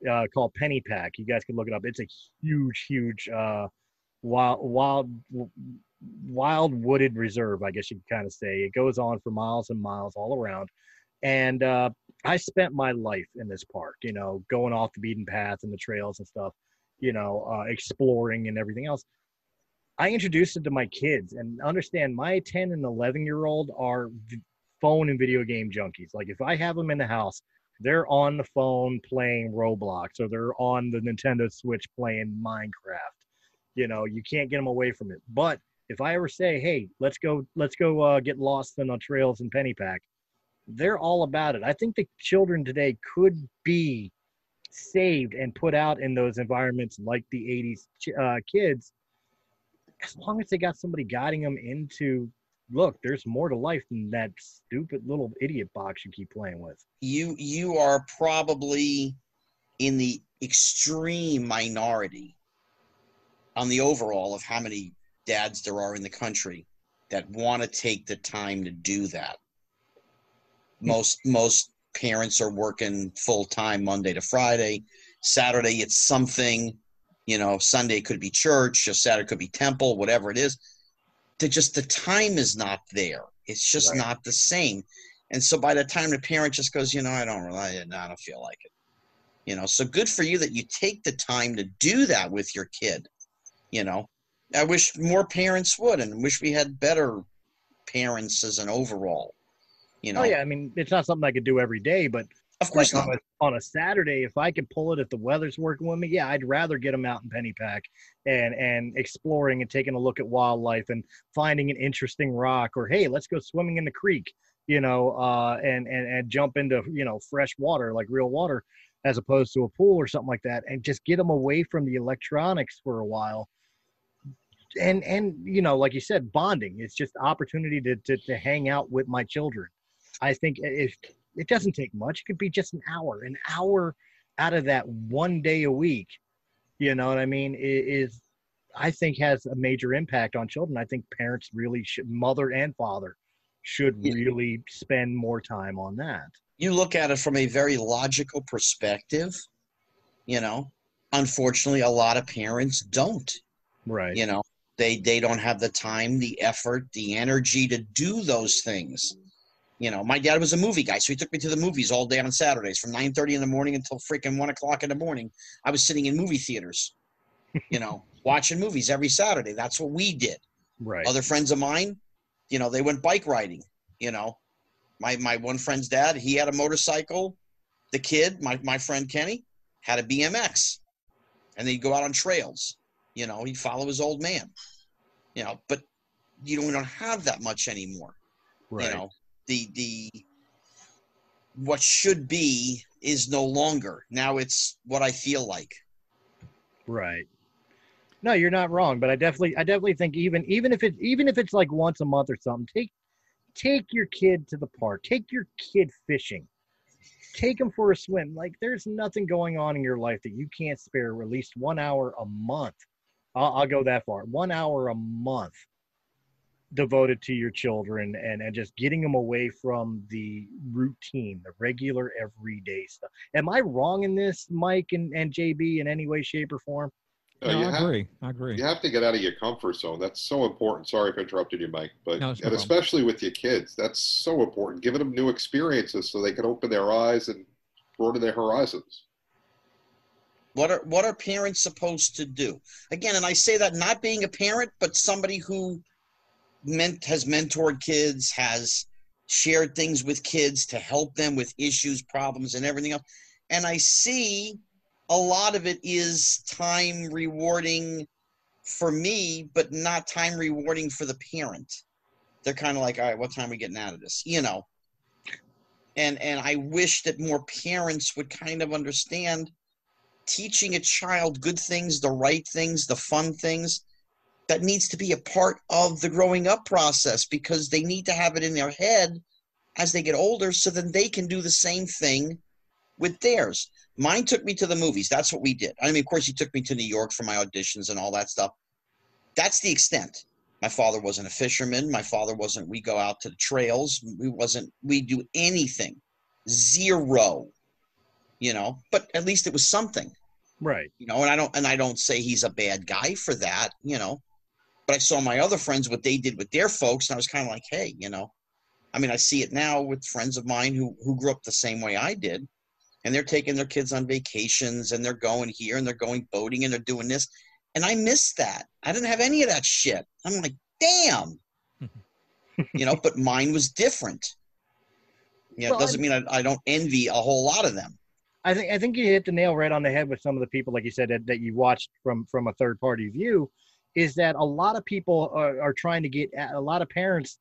uh, called Pennypack. You guys can look it up. It's a huge, huge uh, wild wild wild wooded reserve. I guess you could kind of say it goes on for miles and miles all around. And uh, I spent my life in this park, you know, going off the beaten path and the trails and stuff you know, uh, exploring and everything else. I introduced it to my kids and understand my 10 and 11 year old are phone and video game junkies. Like if I have them in the house, they're on the phone playing Roblox or they're on the Nintendo Switch playing Minecraft. You know, you can't get them away from it. But if I ever say, "Hey, let's go, let's go uh, get lost in the trails in Pennypack," they're all about it. I think the children today could be saved and put out in those environments like the 80s ch- uh, kids as long as they got somebody guiding them into look there's more to life than that stupid little idiot box you keep playing with You you are probably in the extreme minority on the overall of how many dads there are in the country that want to take the time to do that. Most most parents are working full time Monday to Friday. Saturday it's something, you know, Sunday could be church, or Saturday could be temple, whatever it is. To just the time is not there. It's just Right. not the same. And so by the time the parent just goes, you know, I don't really, I don't feel like it. You know, so good for you that you take the time to do that with your kid. You know, I wish more parents would, and wish we had better parents as an overall. You know, oh yeah i mean it's not something i could do every day but of course like not. on a, on a saturday if i could pull it if the weather's working with me yeah i'd rather get them out in pennypack and and exploring and taking a look at wildlife and finding an interesting rock or hey let's go swimming in the creek you know uh and and and jump into you know fresh water like real water as opposed to a pool or something like that and just get them away from the electronics for a while and and you know like you said bonding. It's just opportunity to to, to hang out with my children. I think if it doesn't take much. It could be just an hour. An hour out of that one day a week you know what i mean is i think has a major impact on children. I think parents really should mother and father should really spend more time on that. You look at it from a very logical perspective. You know, unfortunately, a lot of parents don't. right. You know, they they don't have the time, the effort, the energy to do those things. You know, my dad was a movie guy, so he took me to the movies all day on Saturdays from nine thirty in the morning until freaking one o'clock in the morning. I was sitting in movie theaters, you know, watching movies every Saturday. That's what we did. right Other friends of mine, you know, they went bike riding. You know, my my one friend's dad, he had a motorcycle. The kid, my my friend Kenny, had a BMX, and they'd go out on trails. You know, he'd follow his old man. You know, but you don't, we don't have that much anymore. right You know, the the what should be is no longer. Now it's what I feel like. Right. No, you're not wrong, but I definitely I definitely think even even if it even if it's like once a month or something, take take your kid to the park. Take your kid fishing. Take them for a swim. Like there's nothing going on in your life that you can't spare at least one hour a month. I'll, I'll go that far. One hour a month devoted to your children and, and just getting them away from the routine, the regular everyday stuff. Am I wrong in this, Mike and, and JB, in any way, shape, or form? Uh, No, you I have- agree. I agree. You have to get out of your comfort zone. That's so important. Sorry if I interrupted you, Mike, but No, it's no and especially with your kids, that's so important. Giving them new experiences so they can open their eyes and broaden their horizons. What are what are parents supposed to do? Again, and I say that not being a parent, but somebody who meant has mentored kids, has shared things with kids to help them with issues, problems, and everything else. And I see a lot of it is time rewarding for me, but not time rewarding for the parent. They're kind of like, all right, what time are we getting out of this? You know. And and I wish that more parents would kind of understand teaching a child good things, the right things, the fun things, that needs to be a part of the growing up process because they need to have it in their head as they get older so then they can do the same thing with theirs. Mine took me to the movies. That's what we did. I mean, of course, he took me to New York for my auditions and all that stuff. That's the extent. My father wasn't a fisherman. My father wasn't, we go out to the trails. We wasn't, we do anything. Zero, you know, but at least it was something. Right. You know, and I don't, and I don't say he's a bad guy for that, you know, but I saw my other friends, what they did with their folks. And I was kind of like, hey, you know, I mean, I see it now with friends of mine who, who grew up the same way I did and they're taking their kids on vacations and they're going here and they're going boating and they're doing this. And I miss that. I didn't have any of that shit. I'm like, damn. you know, but mine was different. You know, Well, it doesn't mean I, I don't envy a whole lot of them. I think I think you hit the nail right on the head with some of the people, like you said, that, that you watched from from a third party view, is that a lot of people are, are trying to get a lot of parents,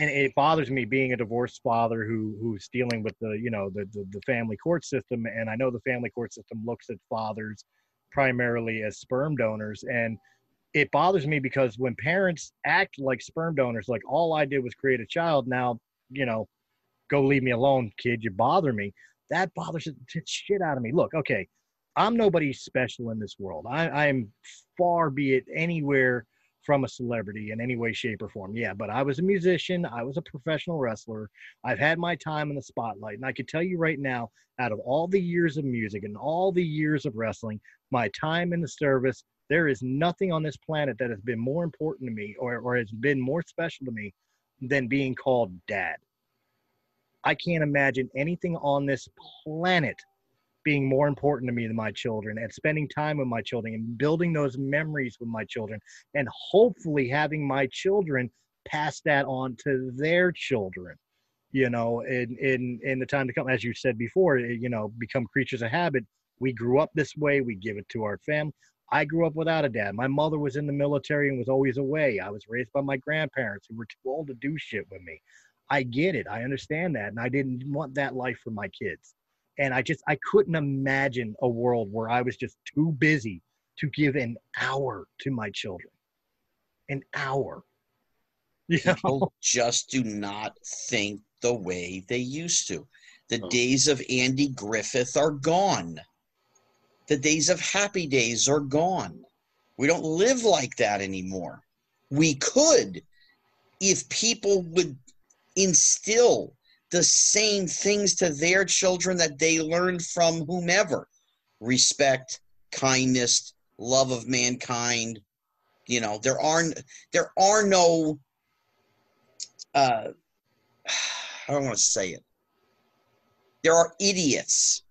and it bothers me being a divorced father who who's dealing with the you know the, the the family court system, and I know the family court system looks at fathers primarily as sperm donors, and it bothers me because when parents act like sperm donors, like all I did was create a child, now you know, go leave me alone, kid, you bother me that bothers the shit out of me. Look, okay, I'm nobody special in this world. I, I'm far be it anywhere from a celebrity in any way, shape, or form. Yeah, but I was a musician. I was a professional wrestler. I've had my time in the spotlight. And I can tell you right now, out of all the years of music and all the years of wrestling, my time in the service, there is nothing on this planet that has been more important to me or, or has been more special to me than being called dad. I can't imagine anything on this planet being more important to me than my children and spending time with my children and building those memories with my children and hopefully having my children pass that on to their children you know in in in the time to come. As you said before eh, you know become creatures of habit. We grew up this way. We give it to our family i grew up without a dad. My mother was in the military and was always away. I was raised by my grandparents who were too old to do shit with me I get it. I understand that. And I didn't want that life for my kids. And I just, I couldn't imagine a world where I was just too busy to give an hour to my children. An hour. You know? People just do not think the way they used to. The Oh. days of Andy Griffith are gone. The days of happy days are gone. We don't live like that anymore. We could if people would instill the same things to their children that they learned from whomever respect, kindness, love of mankind. You know, there are there are no uh I don't want to say it. There are idiots,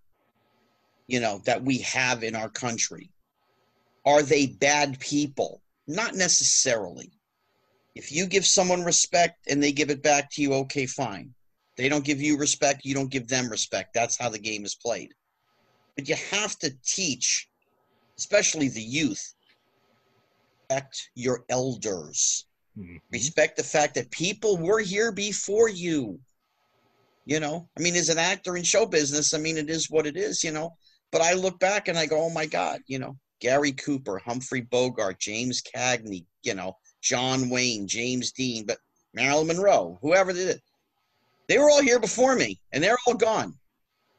you know, that we have in our country. Are they bad people? Not necessarily. If you give someone respect and they give it back to you, okay, fine. They don't give you respect, you don't give them respect. That's how the game is played. But you have to teach, especially the youth, respect your elders. Mhm. Respect the fact that people were here before you. You know, I mean, as an actor in show business, I mean, it is what it is, you know. But I look back and I go, oh my God, you know, Gary Cooper, Humphrey Bogart, James Cagney, you know, John Wayne, James Dean, but Marilyn Monroe, whoever they did, they were all here before me and they're all gone.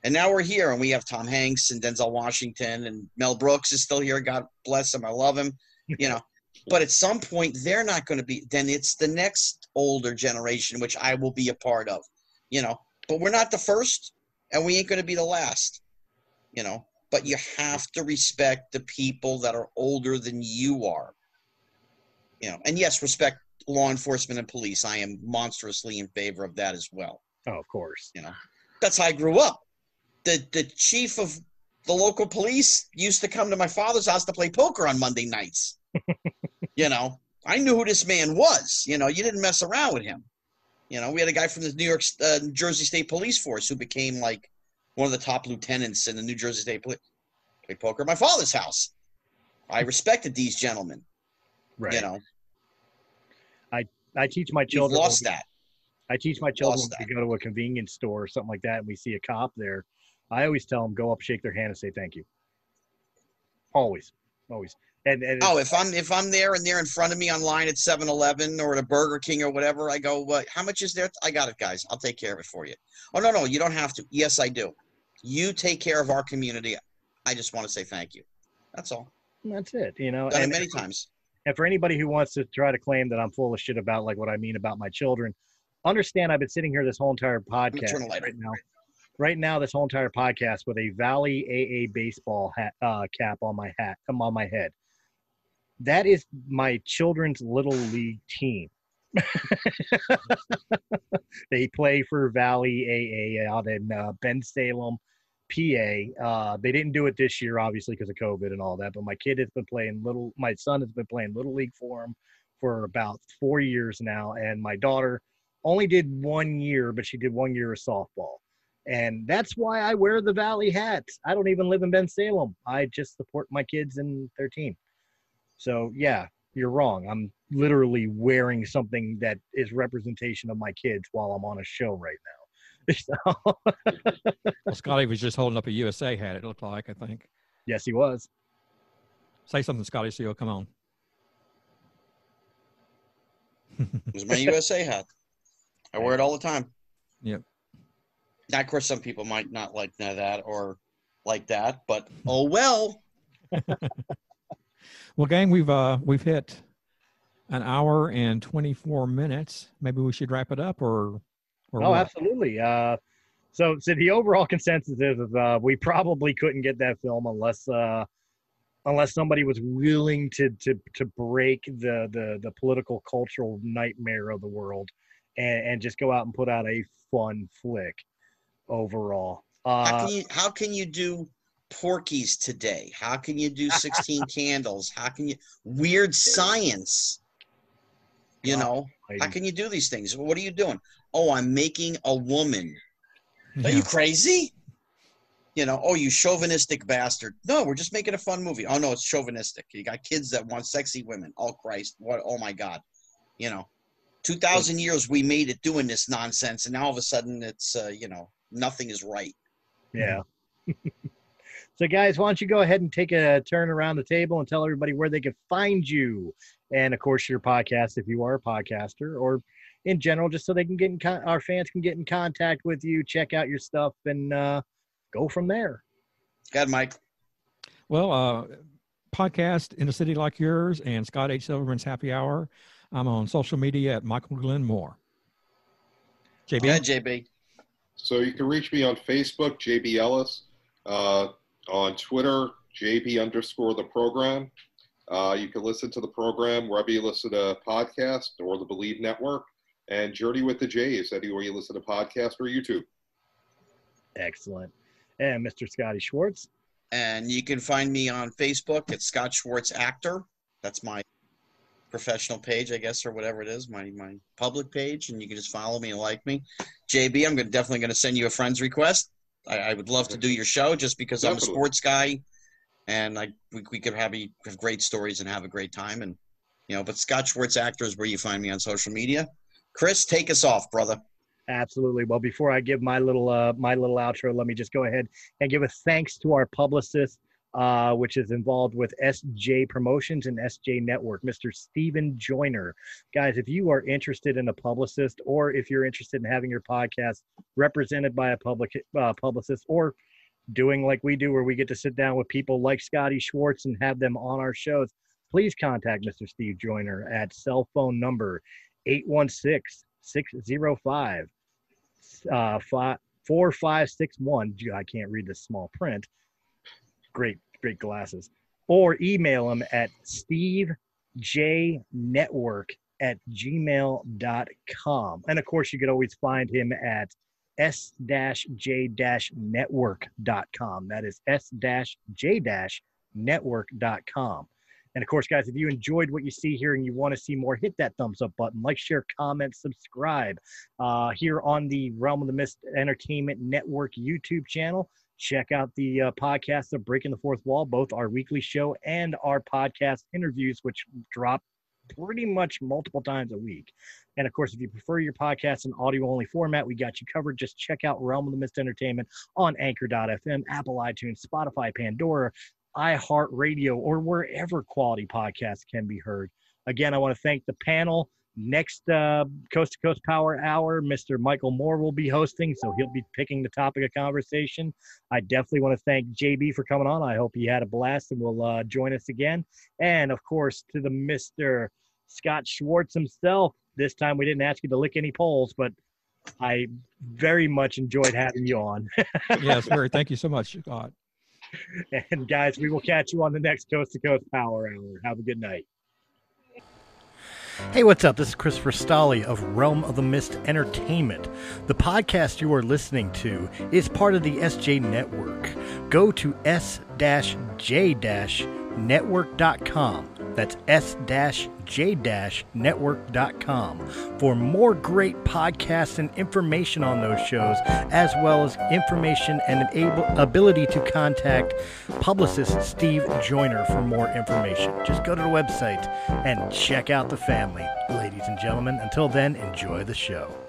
And now we're here and we have Tom Hanks and Denzel Washington and Mel Brooks is still here. God bless him. I love him, you know. but at some point, they're not going to be, then it's the next older generation, which I will be a part of, you know. But we're not the first and we ain't going to be the last, you know. But you have to respect the people that are older than you are you know and yes respect law enforcement and police i am monstrously in favor of that as well Oh, of course. you know that's how i grew up the the chief of the local police used to come to my father's house to play poker on monday nights you know I knew who this man was. You know, you didn't mess around with him. You know, we had a guy from the New York, uh, New Jersey State Police Force who became like one of the top lieutenants in the New Jersey State Police. Played poker at my father's house. I respected these gentlemen. Right. You know, I teach my we've children. lost that. I teach my children we go to a convenience store or something like that, and we see a cop there. I always tell them go up, shake their hand, and say thank you. Always, always. And, and Oh, if I'm if I'm there and they're in front of me online at 7-Eleven or at a Burger King or whatever, I go, "What? How much is there?" I got it, guys. I'll take care of it for you. Oh no, no, you don't have to. Yes, I do. You take care of our community. I just want to say thank you. That's all. that's it. You know, Done it and, many times. And for anybody who wants to try to claim that I'm full of shit about like what I mean about my children, understand I've been sitting here this whole entire podcast turn the light right now. Right now, this whole entire podcast with a Valley AA baseball hat uh, cap on my hat, um, on my head. That is my children's little league team. they play for Valley AA out in uh, Bensalem, PA. Uh, they didn't do it this year, obviously, because of COVID and all that. But my kid has been playing little. My son has been playing little league for him for about four years now, and my daughter only did one year, but she did one year of softball. And that's why I wear the Valley hat. I don't even live in Bensalem. I just support my kids and their team. So yeah, you're wrong. I'm literally wearing something that is representation of my kids while I'm on a show right now. So, Well, Scotty was just holding up a USA hat. It looked like I think. yes, he was. Say something, Scotty. So you'll come on. It was my USA hat. I wear it all the time. Yep. Now, of course, some people might not like that or like that, but oh well. Well, gang, we've uh we've hit an hour and twenty four minutes. Maybe we should wrap it up, or or Oh, what? absolutely. Uh, so, so the overall consensus is, is uh, we probably couldn't get that film unless uh, unless somebody was willing to to to break the the the political cultural nightmare of the world and, and just go out and put out a fun flick overall. How Uh, can you how can you do Porky's today? How can you do 16 candles? How can you weird science? You know, how can you do these things? What are you doing? Oh, I'm making a woman. Are you crazy? You know, oh, you chauvinistic bastard. No, we're just making a fun movie. Oh no, it's chauvinistic. You got kids that want sexy women. Oh Christ, what? Oh my God, you know, two thousand years we made it doing this nonsense, and now all of a sudden it's uh, you know nothing is right. Yeah. so, guys, why don't you go ahead and take a turn around the table and tell everybody where they can find you, and of course your podcast if you are a podcaster, or in general, just so they can get in con- our fans can get in contact with you, check out your stuff, and uh, go from there. God, Mike. Well, uh, podcast in a city like yours and Scott H. Silverman's Happy Hour. I'm on social media at Michael Glenn Moore. JB. Yeah, JB. So you can reach me on Facebook, JB Ellis, uh, on Twitter, JB underscore the program. Uh, you can listen to the program wherever you listen to podcast or the Believe Network, and Journey with the Jays anywhere you listen to podcast or YouTube. Excellent. And Mr. Scotty Schwartz. And you can find me on Facebook at Scott Schwartz Actor. That's my professional page, I guess, or whatever it is, my my public page, and you can just follow me and like me. JB, I'm gonna, definitely going to send you a friend's request. I, I would love to do your show just because I'm a sports guy, and I we, we could have, a, have great stories and have a great time. And you know, but Scott Schwartz Actor is where you find me on social media. Chris, take us off, brother. Absolutely. Well, before I give my little uh, my little outro, let me just go ahead and give a thanks to our publicist, uh, which is involved with SJ Promotions and SJ Network, Mr. Stephen Joyner. Guys, if you are interested in a publicist, or if you're interested in having your podcast represented by a public uh, publicist, or doing like we do, where we get to sit down with people like Scotty Schwartz and have them on our shows, please contact Mr. Steve Joyner at cell phone number 816 605 uh, five, 4561. I can't read this small print. Great, great glasses. Or email him at stevejnetwork at gmail.com. And of course, you could always find him at s-j-network.com. That is s-j-network.com. And of course, guys, if you enjoyed what you see here and you want to see more, hit that thumbs up button, like, share, comment, subscribe uh, here on the Realm of the Mist Entertainment Network YouTube channel. Check out the uh, podcast of Breaking the Fourth Wall, both our weekly show and our podcast interviews, which drop pretty much multiple times a week. And of course, if you prefer your podcast in audio only format, we got you covered. Just check out Realm of the Mist Entertainment on anchor.fm, Apple iTunes, Spotify, Pandora, iHeartRadio, or wherever quality podcasts can be heard. Again, I want to thank the panel. Next uh, Coast to Coast Power Hour, Mr. Michael Moore will be hosting, so he'll be picking the topic of conversation. I definitely want to thank JB for coming on. I hope he had a blast and will uh, join us again. And of course, to the Mr. Scott Schwartz himself. This time we didn't ask you to lick any poles, but I very much enjoyed having you on. yes, very. Thank you so much, Scott. And guys, we will catch you on the next Coast to Coast Power Hour. Have a good night. Hey, what's up? This is Christopher Stolle of Realm of the Mist Entertainment. The podcast you are listening to is part of the SJ Network. Go to s-j-network.com. That's s-j-network.com for more great podcasts and information on those shows, as well as information and able, ability to contact publicist Steve Joyner for more information. Just go to the website and check out the family. Ladies and gentlemen, until then, enjoy the show.